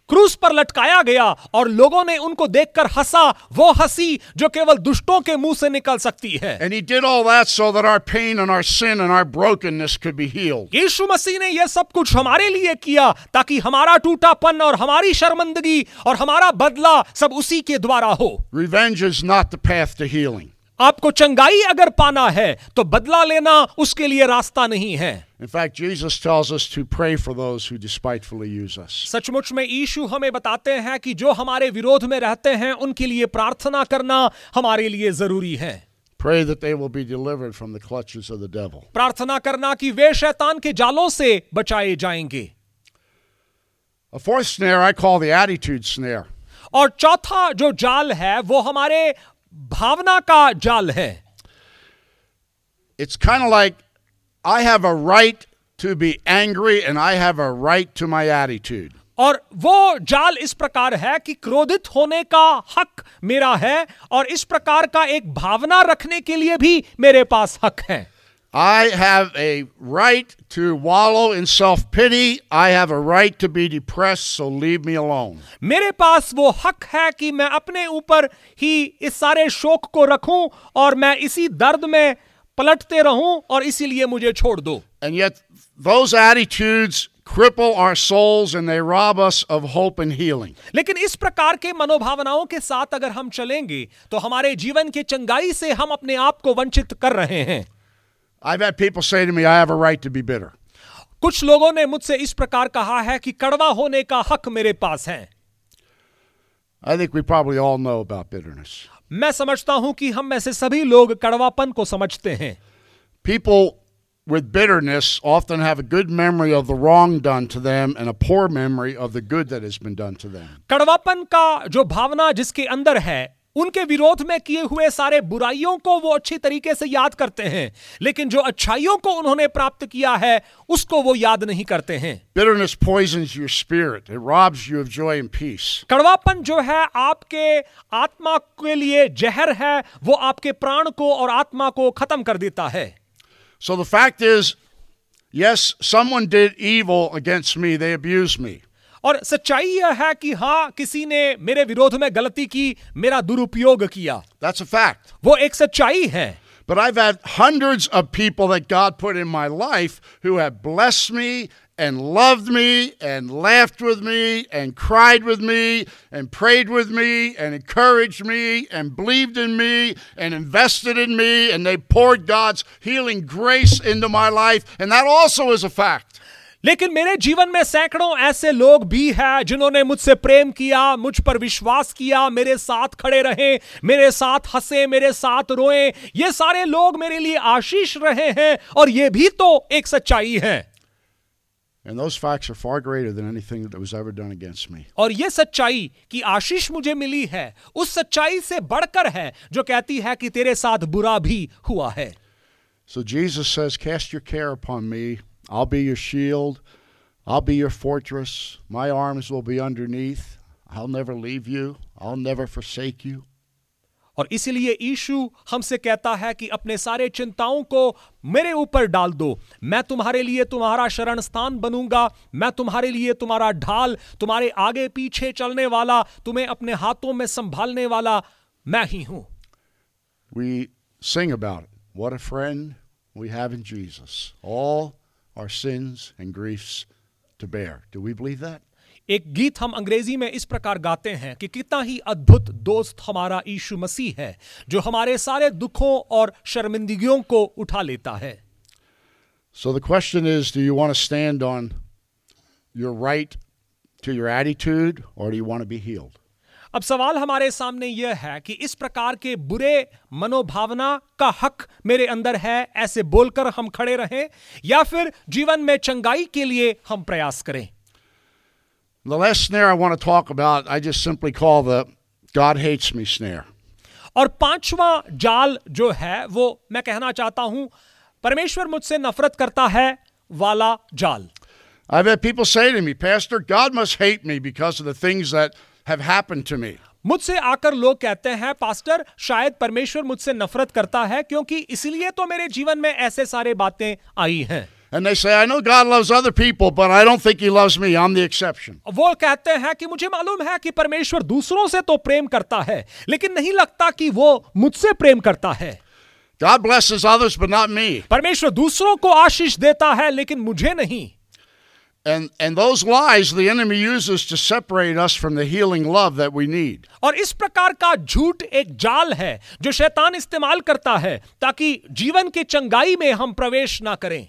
क्रूस पर लटकाया गया और लोगों ने उनको देखकर हंसा वो हँसी जो केवल दुष्टों के मुँह से निकल सकती है And he did all that so that our pain and our sin and our brokenness could be healed. यीशु मसीह ने यह सब कुछ हमारे लिए किया ताकि हमारा टूटापन और हमारी शर्मिंदगी और हमारा बदला सब उसी के द्वारा हो Revenge is not the path to healing. आपको चंगाई अगर पाना है तो बदला लेना उसके लिए रास्ता नहीं है In fact, Jesus tells us to pray for those who despitefully use us. सचमुच में यीशु हमें बताते हैं कि जो हमारे विरोध में रहते हैं उनके लिए प्रार्थना करना हमारे लिए ज़रूरी है Pray that they will be delivered from the clutches of the devil. प्रार्थना करना कि वे शैतान के जालों से बचाए जाएँगे A fourth snare I call the attitude snare. और चौथा जो जाल है वो हमारे भावना का जाल है It's kind of like I have a right to be angry and I have a right to my attitude. और वो जाल इस प्रकार है कि क्रोधित होने का हक मेरा है और इस प्रकार का एक भावना रखने के लिए भी मेरे पास हक है I have a right to wallow in self pity. I have a right to be depressed, so leave me alone. मेरे पास वो हक है कि मैं अपने ऊपर ही इस सारे शोक को रखूँ और मैं इसी दर्द में पलटते रहूँ और इसीलिए मुझे छोड़ दो And yet, those attitudes cripple our souls and they rob us of hope and healing. लेकिन इस प्रकार के मनोभावनाओं के साथ अगर हम चलेंगे तो हमारे जीवन के चंगाई से हम अपने आप को वंचित कर रहे हैं I've had people say to me, I have a right to be bitter. कुछ लोगों ने मुझसे इस प्रकार कहा है कि कड़वा होने का हक मेरे पास है I think we probably all know about bitterness. मैं समझता हूं कि हम में से सभी लोग कड़वापन को समझते हैं People with bitterness often have a good memory of the wrong done to them and a poor memory of the good that has been done to them. कड़वापन का जो भावना जिसके अंदर है उनके विरोध में किए हुए सारे बुराइयों को वो अच्छी तरीके से याद करते हैं लेकिन जो अच्छाइयों को उन्होंने प्राप्त किया है उसको वो याद नहीं करते हैं Bitterness poisons your spirit, it robs you of joy and peace. कड़वापन जो है आपके आत्मा के लिए जहर है वो आपके प्राण को और आत्मा को खत्म कर देता है So the fact is, yes, someone did evil against me, they abused me. और सच्चाई यह है कि हाँ किसी ने मेरे विरोध में गलती की मेरा दुरुपयोग किया That's a fact. वो एक सच्चाई है But I've had hundreds of people that God put in my life who have blessed me and loved me and laughed with me and cried with me and prayed with me and encouraged me and believed in me and invested in me and they poured God's healing grace into my life. And that also is a fact. लेकिन मेरे जीवन में सैकड़ों ऐसे लोग भी हैं जिन्होंने मुझसे प्रेम किया मुझ पर विश्वास किया मेरे साथ खड़े रहे मेरे साथ हंसे मेरे साथ रोए ये सारे लोग मेरे लिए आशीष रहे हैं और ये भी तो एक सच्चाई है And those facts are far greater than anything that was ever done against me. और ये सच्चाई कि आशीष मुझे मिली है उस सच्चाई से बढ़कर है जो कहती है कि तेरे साथ बुरा भी हुआ है So Jesus says, Cast your care upon me. I'll be your shield. I'll be your fortress. My arms will be underneath. I'll never leave you. I'll never forsake you. और इसीलिए यीशु हमसे कहता है कि अपने सारे चिंताओं को मेरे ऊपर डाल दो मैं तुम्हारे लिए तुम्हारा शरण स्थान बनूंगा मैं तुम्हारे लिए तुम्हारा ढाल तुम्हारे आगे पीछे चलने वाला तुम्हें अपने हाथों में संभालने वाला मैं ही हूं We sing about it. What a friend we have in Jesus. All our sins and griefs to bear. Do we believe that? एक गीत हम अंग्रेजी में इस प्रकार गाते हैं कि कितना ही अद्भुत दोस्त हमारा यीशु मसीह है जो हमारे सारे दुखों और शर्मिंदगियों को उठा लेता है So the question is do you want to stand on your right to your attitude or do you want to be healed? अब सवाल हमारे सामने यह है कि इस प्रकार के बुरे मनोभावना का हक मेरे अंदर है ऐसे बोलकर हम खड़े रहें या फिर जीवन में चंगाई के लिए हम प्रयास करें The last snare I want to talk about, I just simply call the God hates me snare. और पांचवा जाल जो है वो मैं कहना चाहता हूँ परमेश्वर मुझसे नफरत करता है वाला जाल I've had people say to me, Pastor, God must hate me because of the things that have happened to me. मुझसे आकर लोग कहते हैं पास्टर शायद परमेश्वर मुझसे नफरत करता है क्योंकि इसलिए तो मेरे जीवन में ऐसे सारे बातें आई हैं And they say, I know God loves other people, but I don't think He loves me. I'm the exception. वो कहते हैं कि मुझे मालूम है कि परमेश्वर दूसरों से तो प्रेम करता है लेकिन नहीं लगता कि वो मुझसे प्रेम करता है God blesses others, but not me. परमेश्वर दूसरों को आशीष देता है लेकिन मुझे नहीं And, and those lies the enemy uses to separate us from the healing love that we need. और इस प्रकार का झूठ एक जाल है जो शैतान इस्तेमाल करता है ताकि जीवन के चंगाई में हम प्रवेश ना करें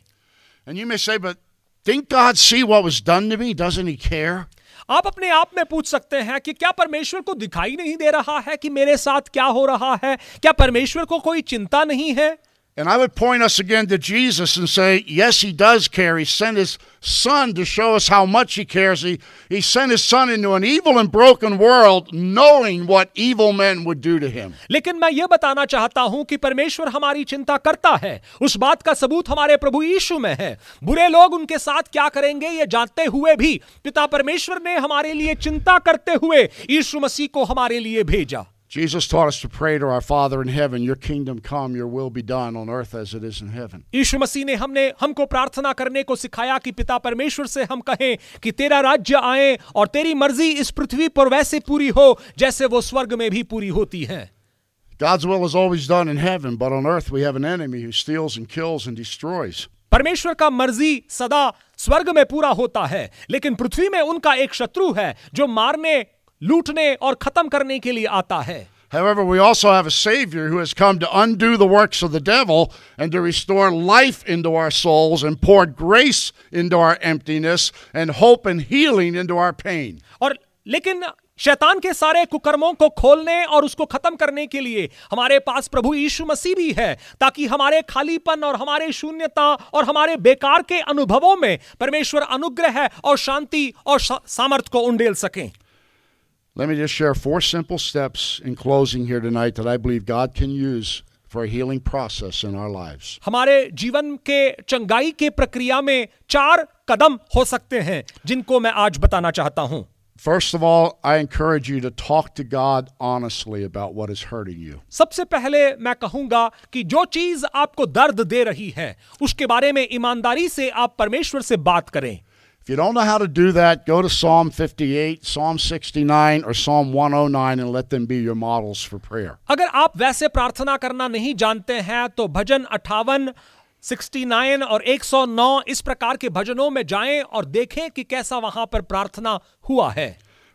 And you may say, but didn't God see what was done to me? Doesn't He care? आप अपने आप में पूछ सकते हैं कि क्या परमेश्वर को दिखाई नहीं दे रहा है कि मेरे साथ क्या हो रहा है क्या परमेश्वर को कोई चिंता नहीं है And I would point us again to Jesus and say, yes, He does care. He sent His Son to show us how much He cares. He, he sent His Son into an evil and broken world, knowing what evil men would do to Him. लेकिन मैं यह बताना चाहता हूं कि परमेश्वर हमारी चिंता करता है उस बात का सबूत हमारे प्रभु यीशु में है बुरे लोग उनके साथ क्या करेंगे ये जानते हुए भी पिता परमेश्वर ने हमारे लिए चिंता करते हुए यीशु मसीह को हमारे लिए भेजा Jesus taught us to pray to our Father in heaven, Your kingdom come, Your will be done on earth as it is in heaven. यीशु मसीह ने हमने हमको प्रार्थना करने को सिखाया कि पिता परमेश्वर से हम कहें कि तेरा राज्य आए और तेरी मर्ज़ी इस पृथ्वी पर वैसे पूरी हो जैसे वो स्वर्ग में भी पूरी होती है God's will is always done in heaven, but on earth we have an enemy who steals and kills and destroys. परमेश्वर का मर्ज़ी सदा स्वर्ग में पूरा होता है लेकिन पृथ्वी में उनका एक शत्रु है जो मारने लूटने और खत्म करने के लिए आता है However, we also have a Savior who has come to undo the works of the devil and to restore life into our souls and pour grace into our emptiness and hope and healing into our pain. और लेकिन शैतान के सारे कुकर्मों को खोलने और उसको खत्म करने के लिए हमारे पास प्रभु यीशु मसीह भी है ताकि हमारे खालीपन और हमारे शून्यता और हमारे बेकार के अनुभवों में परमेश्वर अनुग्रह और शांति और सा- सामर्थ को उंडेल सकें Let me just share four simple steps in closing here tonight that I believe God can use for a healing process in our lives. हमारे जीवन के चंगाई के प्रक्रिया में चार कदम हो सकते हैं जिनको मैं आज बताना चाहता हूँ First of all, I encourage you to talk to God honestly about what is hurting you. सबसे पहले मैं कहूँगा कि जो चीज़ आपको दर्द दे रही है उसके बारे में ईमानदारी से आप परमेश्वर से बात करें If you don't know how to do that, go to Psalm 58, Psalm 69, or Psalm 109 and let them be your models for prayer. अगर आप वैसे प्रार्थना करना नहीं जानते हैं तो भजन अठावन 69 और 109 इस प्रकार के भजनों में जाएँ और देखें कि कैसा वहाँ पर प्रार्थना हुआ है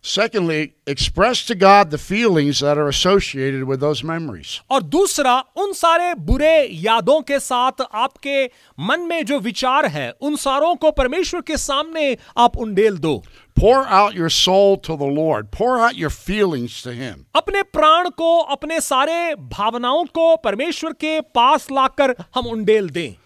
Secondly, express to God the feelings that are associated with those memories. और दूसरा उन सारे बुरे यादों के साथ आपके मन में जो विचार है उन सारों को परमेश्वर के सामने आप उंडेल दो Pour out your soul to the Lord. Pour out your feelings to Him. अपने प्राण को अपने सारे भावनाओं को परमेश्वर के पास लाकर हम उंडेल दें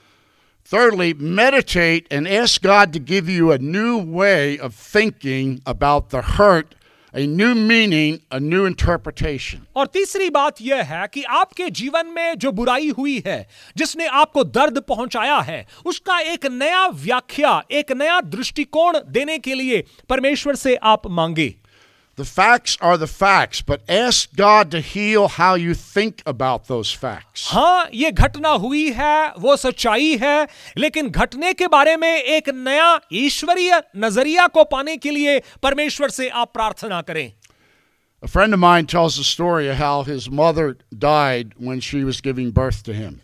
Thirdly, meditate and ask God to give you a new way of thinking about the hurt, a new meaning, a new interpretation. और तीसरी बात यह है कि आपके जीवन में जो बुराई हुई है जिसने आपको दर्द पहुँचाया है उसका एक नया व्याख्या एक नया दृष्टिकोण देने के लिए परमेश्वर से आप मांगे The facts are the facts, but ask God to heal how you think about those facts. हाँ ये घटना हुई है वो सच्चाई है लेकिन घटने के बारे में एक नया ईश्वरीय नजरिया को पाने के लिए परमेश्वर से आप प्रार्थना करें A friend of mine tells the story of how his mother died when she was giving birth to him.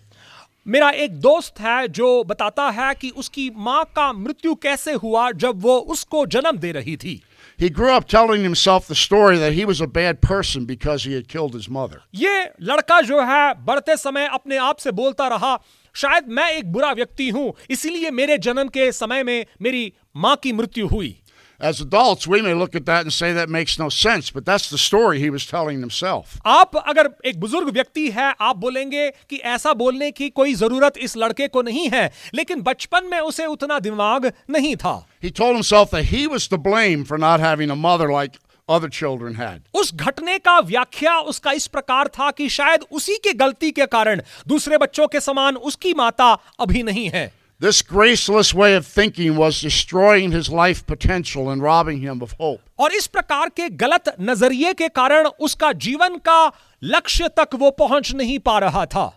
मेरा एक दोस्त है जो बताता है कि उसकी मां का मृत्यु कैसे हुआ जब वो उसको जन्म दे रही थी He grew up telling himself the story that he was a bad person because he had killed his mother. ये लड़का जो है बढ़ते समय अपने आप से बोलता रहा शायद मैं एक बुरा व्यक्ति हूँ इसीलिए मेरे जन्म के समय में मेरी माँ की मृत्यु हुई As adults, we may look at that and say that makes no sense, but that's the story he was telling himself. आप अगर एक बुज़ुर्ग व्यक्ति है आप बोलेंगे कि ऐसा बोलने की कोई ज़रूरत इस लड़के को नहीं है लेकिन बचपन में उसे उतना दिमाग नहीं था He told himself that he was to blame for not having a mother like other children had. उस घटने का व्याख्या उसका इस प्रकार था कि शायद उसी के गलती के कारण दूसरे बच्चों के समान उसकी माता अभी नहीं है This graceless way of thinking was destroying his life potential and robbing him of hope. और इस प्रकार के गलत नजरिए के कारण उसका जीवन का लक्ष्य तक वो पहुंच नहीं पा रहा था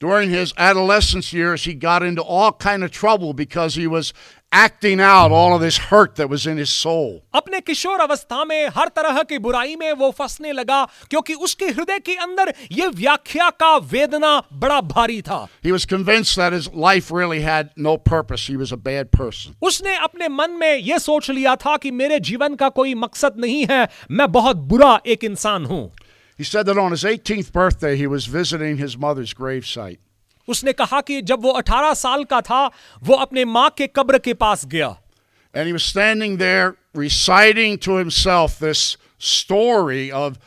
During his adolescence years, he got into all kind of trouble because he was acting out all of this hurt that was in his soul. अपने किशोर अवस्था में हर तरह की बुराई में वो फंसने लगा क्योंकि उसके हृदय के अंदर ये व्याख्या का वेदना बड़ा भारी था He was convinced that his life really had no purpose. He was a bad person. उसने अपने मन में यह सोच लिया था कि मेरे जीवन का कोई मकसद नहीं है मैं बहुत बुरा एक इंसान हूं He said that on his 18th birthday, he was visiting his mother's gravesite. उसने कहा कि जब वो 18 साल का था वो अपने माँ के कब्र के पास गया And he was standing there reciting to himself this story of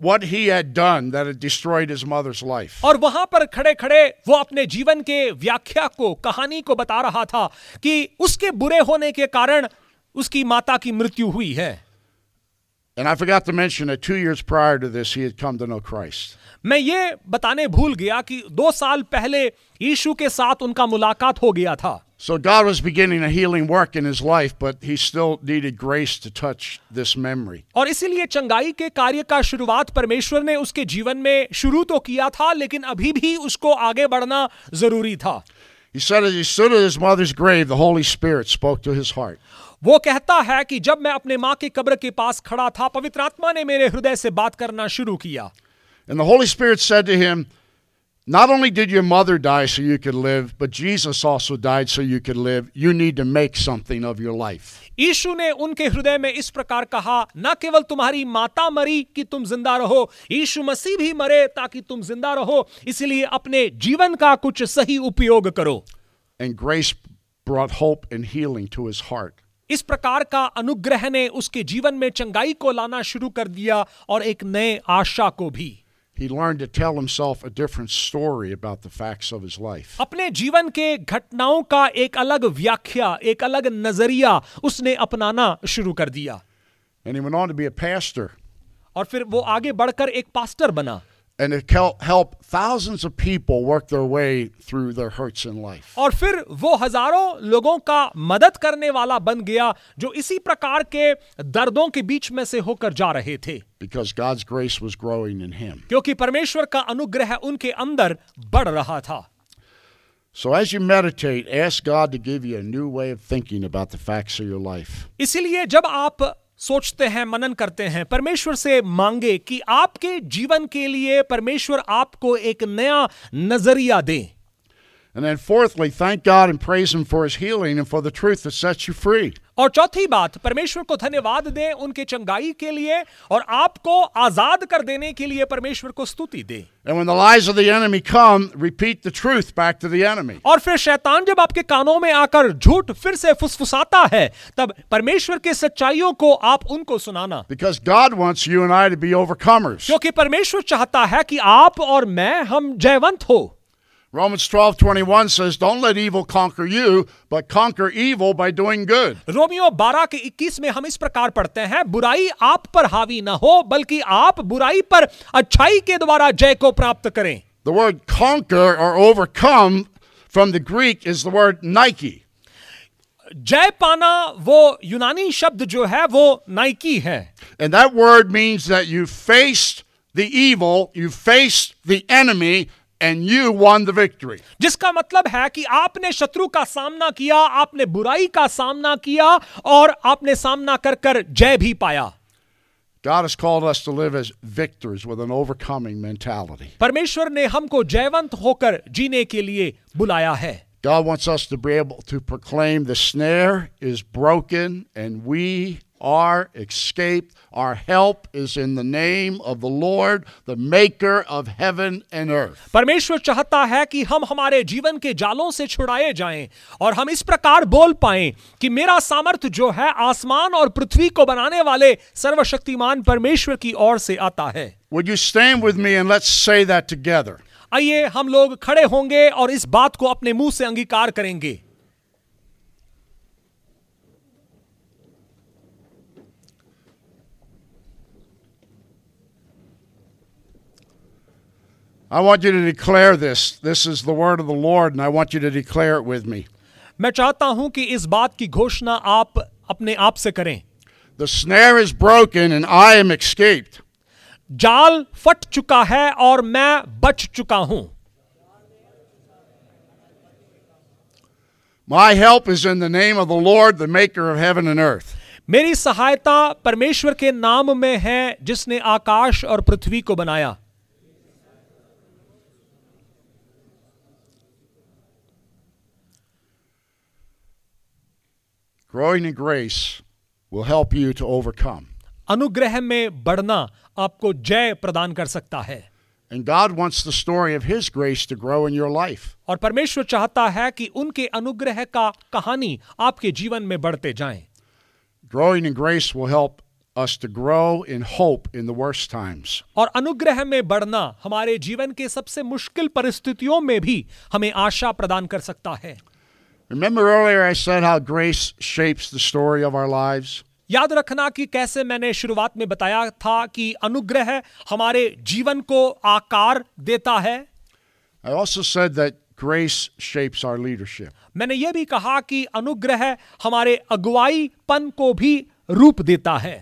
what he had done that had destroyed his mother's life. और वहाँ पर खड़े खड़े वो अपने जीवन के व्याख्या को कहानी को बता रहा था कि उसके बुरे होने के कारण उसकी माता की मृत्यु हुई है And I forgot to mention that two years prior to this, he had come to know Christ. मैं ये बताने भूल गया कि दो साल पहले यीशु के साथ उनका मुलाकात हो गया था So God was beginning a healing work in his life, but he still needed grace to touch this memory. और इसीलिए चंगाई के कार्य का शुरुआत परमेश्वर ने उसके जीवन में शुरू तो किया था लेकिन अभी भी उसको आगे बढ़ना जरूरी था He said as he stood at his mother's grave, the Holy Spirit spoke to his heart. वो कहता है कि जब मैं अपने माँ के कब्र के पास खड़ा था पवित्र आत्मा ने मेरे हृदय से बात करना शुरू किया And the Holy Spirit said to him, Not only did your mother die so you could live, but Jesus also died so you could live. You need to make something of your life. यीशु ने उनके हृदय में इस प्रकार कहा न केवल तुम्हारी माता मरी कि तुम ज़िंदा रहो यीशु मसीह भी मरे ताकि तुम ज़िंदा रहो इसलिए अपने जीवन का कुछ सही उपयोग करो And grace brought hope and healing to his heart. इस प्रकार का अनुग्रह ने उसके जीवन में चंगाई को लाना शुरू कर दिया और एक नए आशा को भी। He learned to tell himself a different story about the facts of his life. अपने जीवन के घटनाओं का एक अलग व्याख्या एक अलग नज़रिया उसने अपनाना शुरू कर दिया। And he went on to be a pastor. और फिर वो आगे बढ़कर एक पास्टर बना। and it hel- helped thousands of people work their way through their hurts in life. और फिर वो हजारों लोगों का मदद करने वाला बन गया जो इसी प्रकार के दर्दों के बीच में से होकर जा रहे थे Because God's grace was growing in him. क्योंकि परमेश्वर का अनुग्रह उनके अंदर बढ़ रहा था So, as you meditate, ask God to give you a new way of thinking about the facts of your life. इसीलिए जब आप सोचते हैं, मनन करते हैं। परमेश्वर से मांगे कि आपके जीवन के लिए परमेश्वर आपको एक नया नज़रिया दे। And then, fourthly, thank God and praise Him for His healing and for the truth that sets you free. और चौथी बात परमेश्वर को धन्यवाद दें उनके चंगाई के लिए और आपको आजाद कर देने के लिए परमेश्वर को स्तुति दे And when the lies of the enemy come, repeat the truth back to the enemy. और फिर शैतान जब आपके कानों में आकर झूठ फिर से फुसफुसाता है तब परमेश्वर के सच्चाइयों को आप उनको सुनाना Because God wants you and I to be overcomers. क्योंकि परमेश्वर चाहता है कि आप और मैं हम जयवंत हो Romans 12 21 says, Don't let evil conquer you, but conquer evil by doing good. Romeo 12 के 21 में हम इस प्रकार पढ़ते हैं बुराई आप पर हावी न हो बल्कि आप बुराई पर अच्छाई के द्वारा जय को प्राप्त करें The word conquer or overcome from the Greek is the word Nike. जय पाना वो यूनानी शब्द जो है वो नाइकी है And that word means that you faced the evil, you faced the enemy, and you won the victory. जिसका मतलब है कि आपने शत्रु का सामना किया आपने बुराई का सामना किया और आपने सामना कर कर जय भी पाया God has called us to live as victors with an overcoming mentality. परमेश्वर ने हमको जयवंत होकर जीने के लिए बुलाया है God wants us to be able to proclaim the snare is broken and we are escaped. Our help is in the name of the Lord, the maker of heaven and earth. परमेश्वर चाहता है कि हम हमारे जीवन के जालों से छुड़ाए जाएँ और हम इस प्रकार बोल पाएँ कि मेरा सामर्थ जो है आसमान और पृथ्वी को बनाने वाले सर्वशक्तिमान परमेश्वर की ओर से आता है Would you stand with me and let's say that together? आइए हम लोग खड़े होंगे और इस बात को अपने मुँह से अंगीकार करेंगे I want you to declare this. This is the word of the Lord, and I want you to declare it with me. मैं चाहता हूं कि इस बात की घोषणा आप अपने आप से करें The snare is broken, and I am escaped. जाल फट चुका है और मैं बच चुका हूं My help is in the name of the Lord, the maker of heaven and earth. मेरी सहायता परमेश्वर के नाम में है जिसने आकाश और पृथ्वी को बनाया Growing in grace will help you to overcome. अनुग्रह में बढ़ना आपको जय प्रदान कर सकता है And God wants the story of His grace to grow in your life. और परमेश्वर चाहता है कि उनके अनुग्रह का कहानी आपके जीवन में बढ़ते जाएँ Growing in grace will help us to grow in hope in the worst times. और अनुग्रह में बढ़ना हमारे जीवन के सबसे मुश्किल परिस्थितियों में भी हमें आशा प्रदान कर सकता है Remember earlier I said how grace shapes the story of our lives? याद रखना कि कैसे मैंने शुरुआत में बताया था कि अनुग्रह हमारे जीवन को आकार देता है I also said that grace shapes our leadership. मैंने यह भी कहा कि अनुग्रह हमारे अगुवाईपन को भी रूप देता है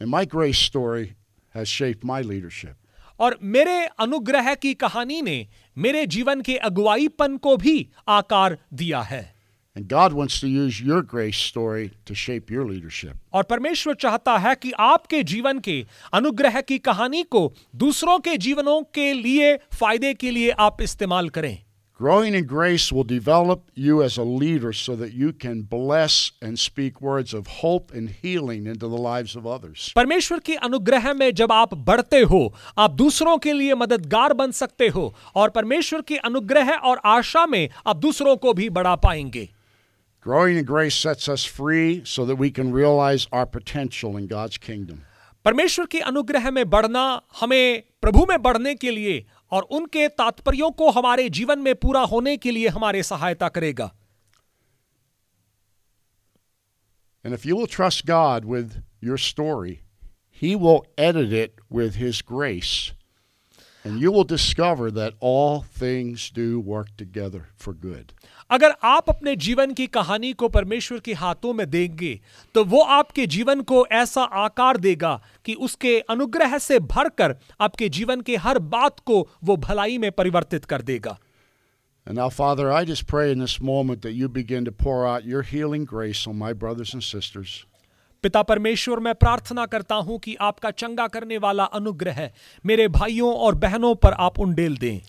And my grace story has shaped my leadership. और मेरे अनुग्रह की कहानी ने मेरे जीवन के अगुवाईपन को भी आकार दिया है And God wants to use your grace story to shape your leadership. और परमेश्वर चाहता है कि आपके जीवन के अनुग्रह की कहानी को दूसरों के जीवनों के लिए फ़ायदे के लिए आप इस्तेमाल करें Growing in grace will develop you as a leader so that you can bless and speak words of hope and healing into the lives of others. परमेश्वर की अनुग्रह में जब आप बढ़ते हो आप दूसरों के लिए मददगार बन सकते हो और परमेश्वर की अनुग्रह और आशा में आप दूसरों को भी बढ़ा पाएंगे Growing in grace sets us free so that we can realize our potential in God's kingdom. परमेश्वर की अनुग्रह में बढ़ना हमें प्रभु में बढ़ने के लिए और उनके तात्पर्यों को हमारे जीवन में पूरा होने के लिए हमारे सहायता करेगा And if you will trust God with your story, He will edit it with His grace. And you will discover that all things do work together for good. अगर आप अपने जीवन की कहानी को परमेश्वर के हाथों में देंगे तो वो आपके जीवन को ऐसा आकार देगा कि उसके अनुग्रह से भरकर आपके जीवन के हर बात को वो भलाई में परिवर्तित कर देगा And now, Father, I just pray in this moment that you begin to pour out your healing grace on my brothers and sisters. पिता परमेश्वर मैं प्रार्थना करता हूँ कि आपका चंगा करने वाला अनुग्रह मेरे भाइयों और बहनों पर आप उंडेल दें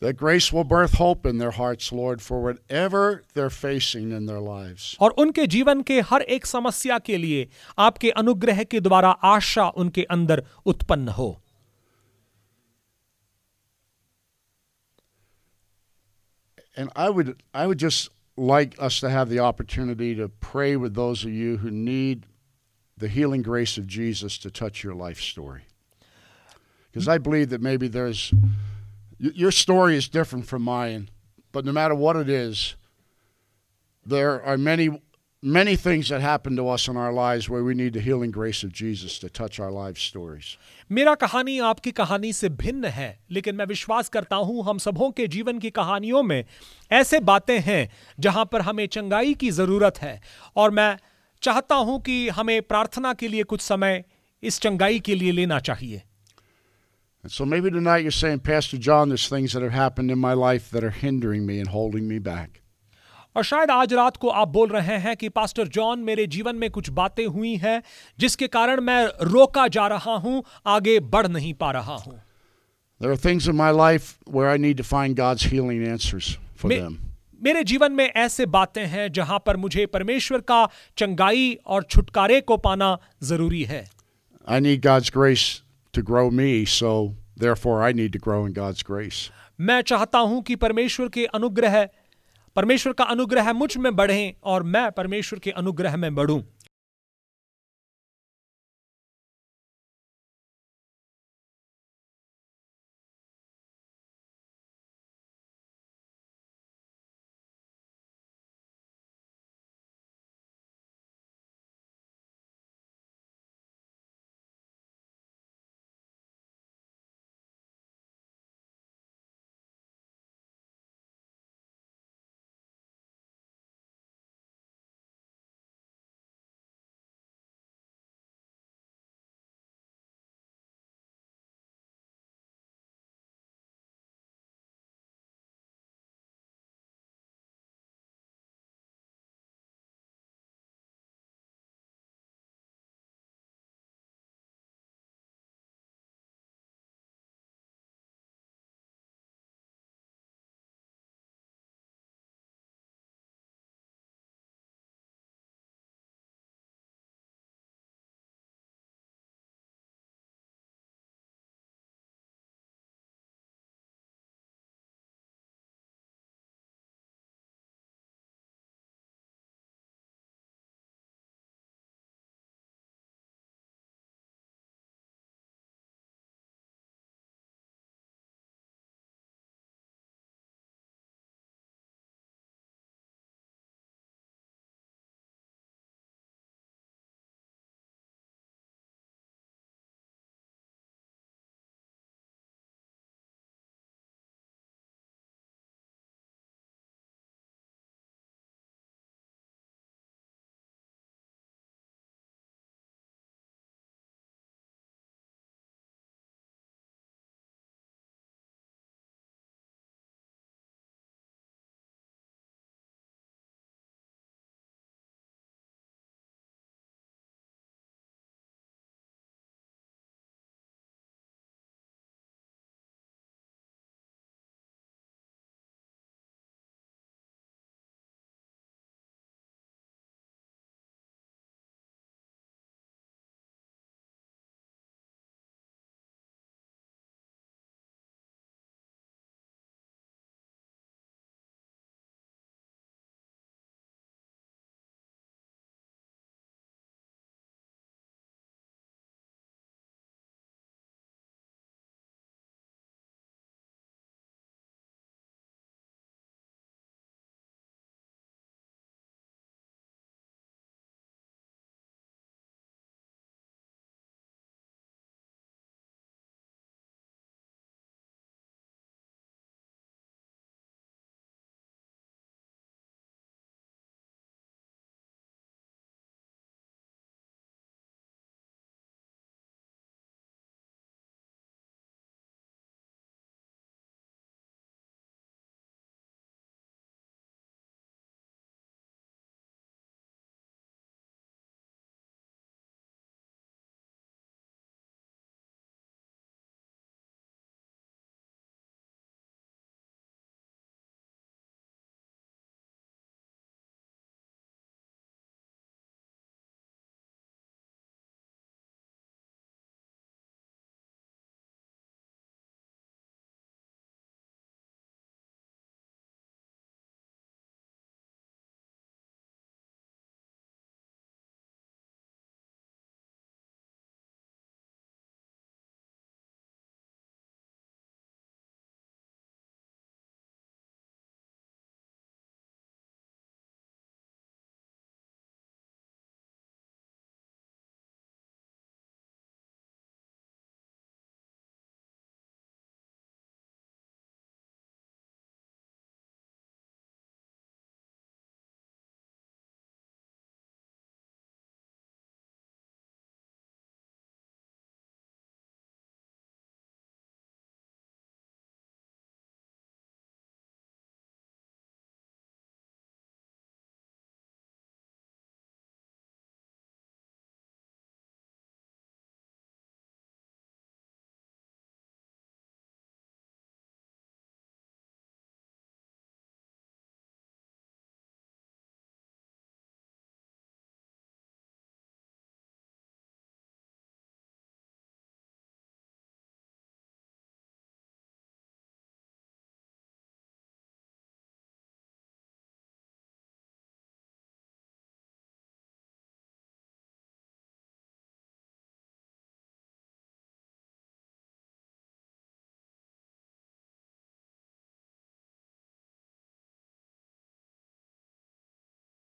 That grace will birth hope in their hearts, Lord, for whatever they're facing in their lives. और उनके जीवन के हर एक समस्या के लिए आपके अनुग्रह के द्वारा आशा उनके अंदर उत्पन्न हो And I would, I would just like us to have the opportunity to pray with those of you who need the healing grace of Jesus to touch your life story. Because I believe that maybe there's, y- your story is different from mine, but no matter what it is, there are many, many things that happen to us in our lives where we need the healing grace of Jesus to touch our life stories. मेरा कहानी आपकी कहानी से भिन्न है लेकिन मैं विश्वास करता हूं हम सबों के जीवन की कहानियों में ऐसे बातें हैं जहां पर हमें चंगाई की जरूरत है और मैं चाहता हूं कि हमें प्रार्थना के लिए कुछ समय इस चंगाई के लिए लेना चाहिए And so maybe tonight you're saying, Pastor John, there's things that have happened in my life that are hindering me and holding me back. और शायद आज रात को आप बोल रहे हैं कि पास्टर जॉन मेरे जीवन में कुछ बातें हुई हैं जिसके कारण मैं रोका जा रहा हूं आगे बढ़ नहीं पा रहा हूं There are things in my life where I need to find God's healing answers for may- them. मेरे जीवन में ऐसे बातें हैं जहां पर मुझे परमेश्वर का चंगाई और छुटकारे को पाना जरूरी है I need God's grace to grow me, so therefore I need to grow in God's grace. मैं चाहता हूँ कि परमेश्वर के अनुग्रह परमेश्वर का अनुग्रह मुझमें बढ़े और मैं परमेश्वर के अनुग्रह में बढ़ूं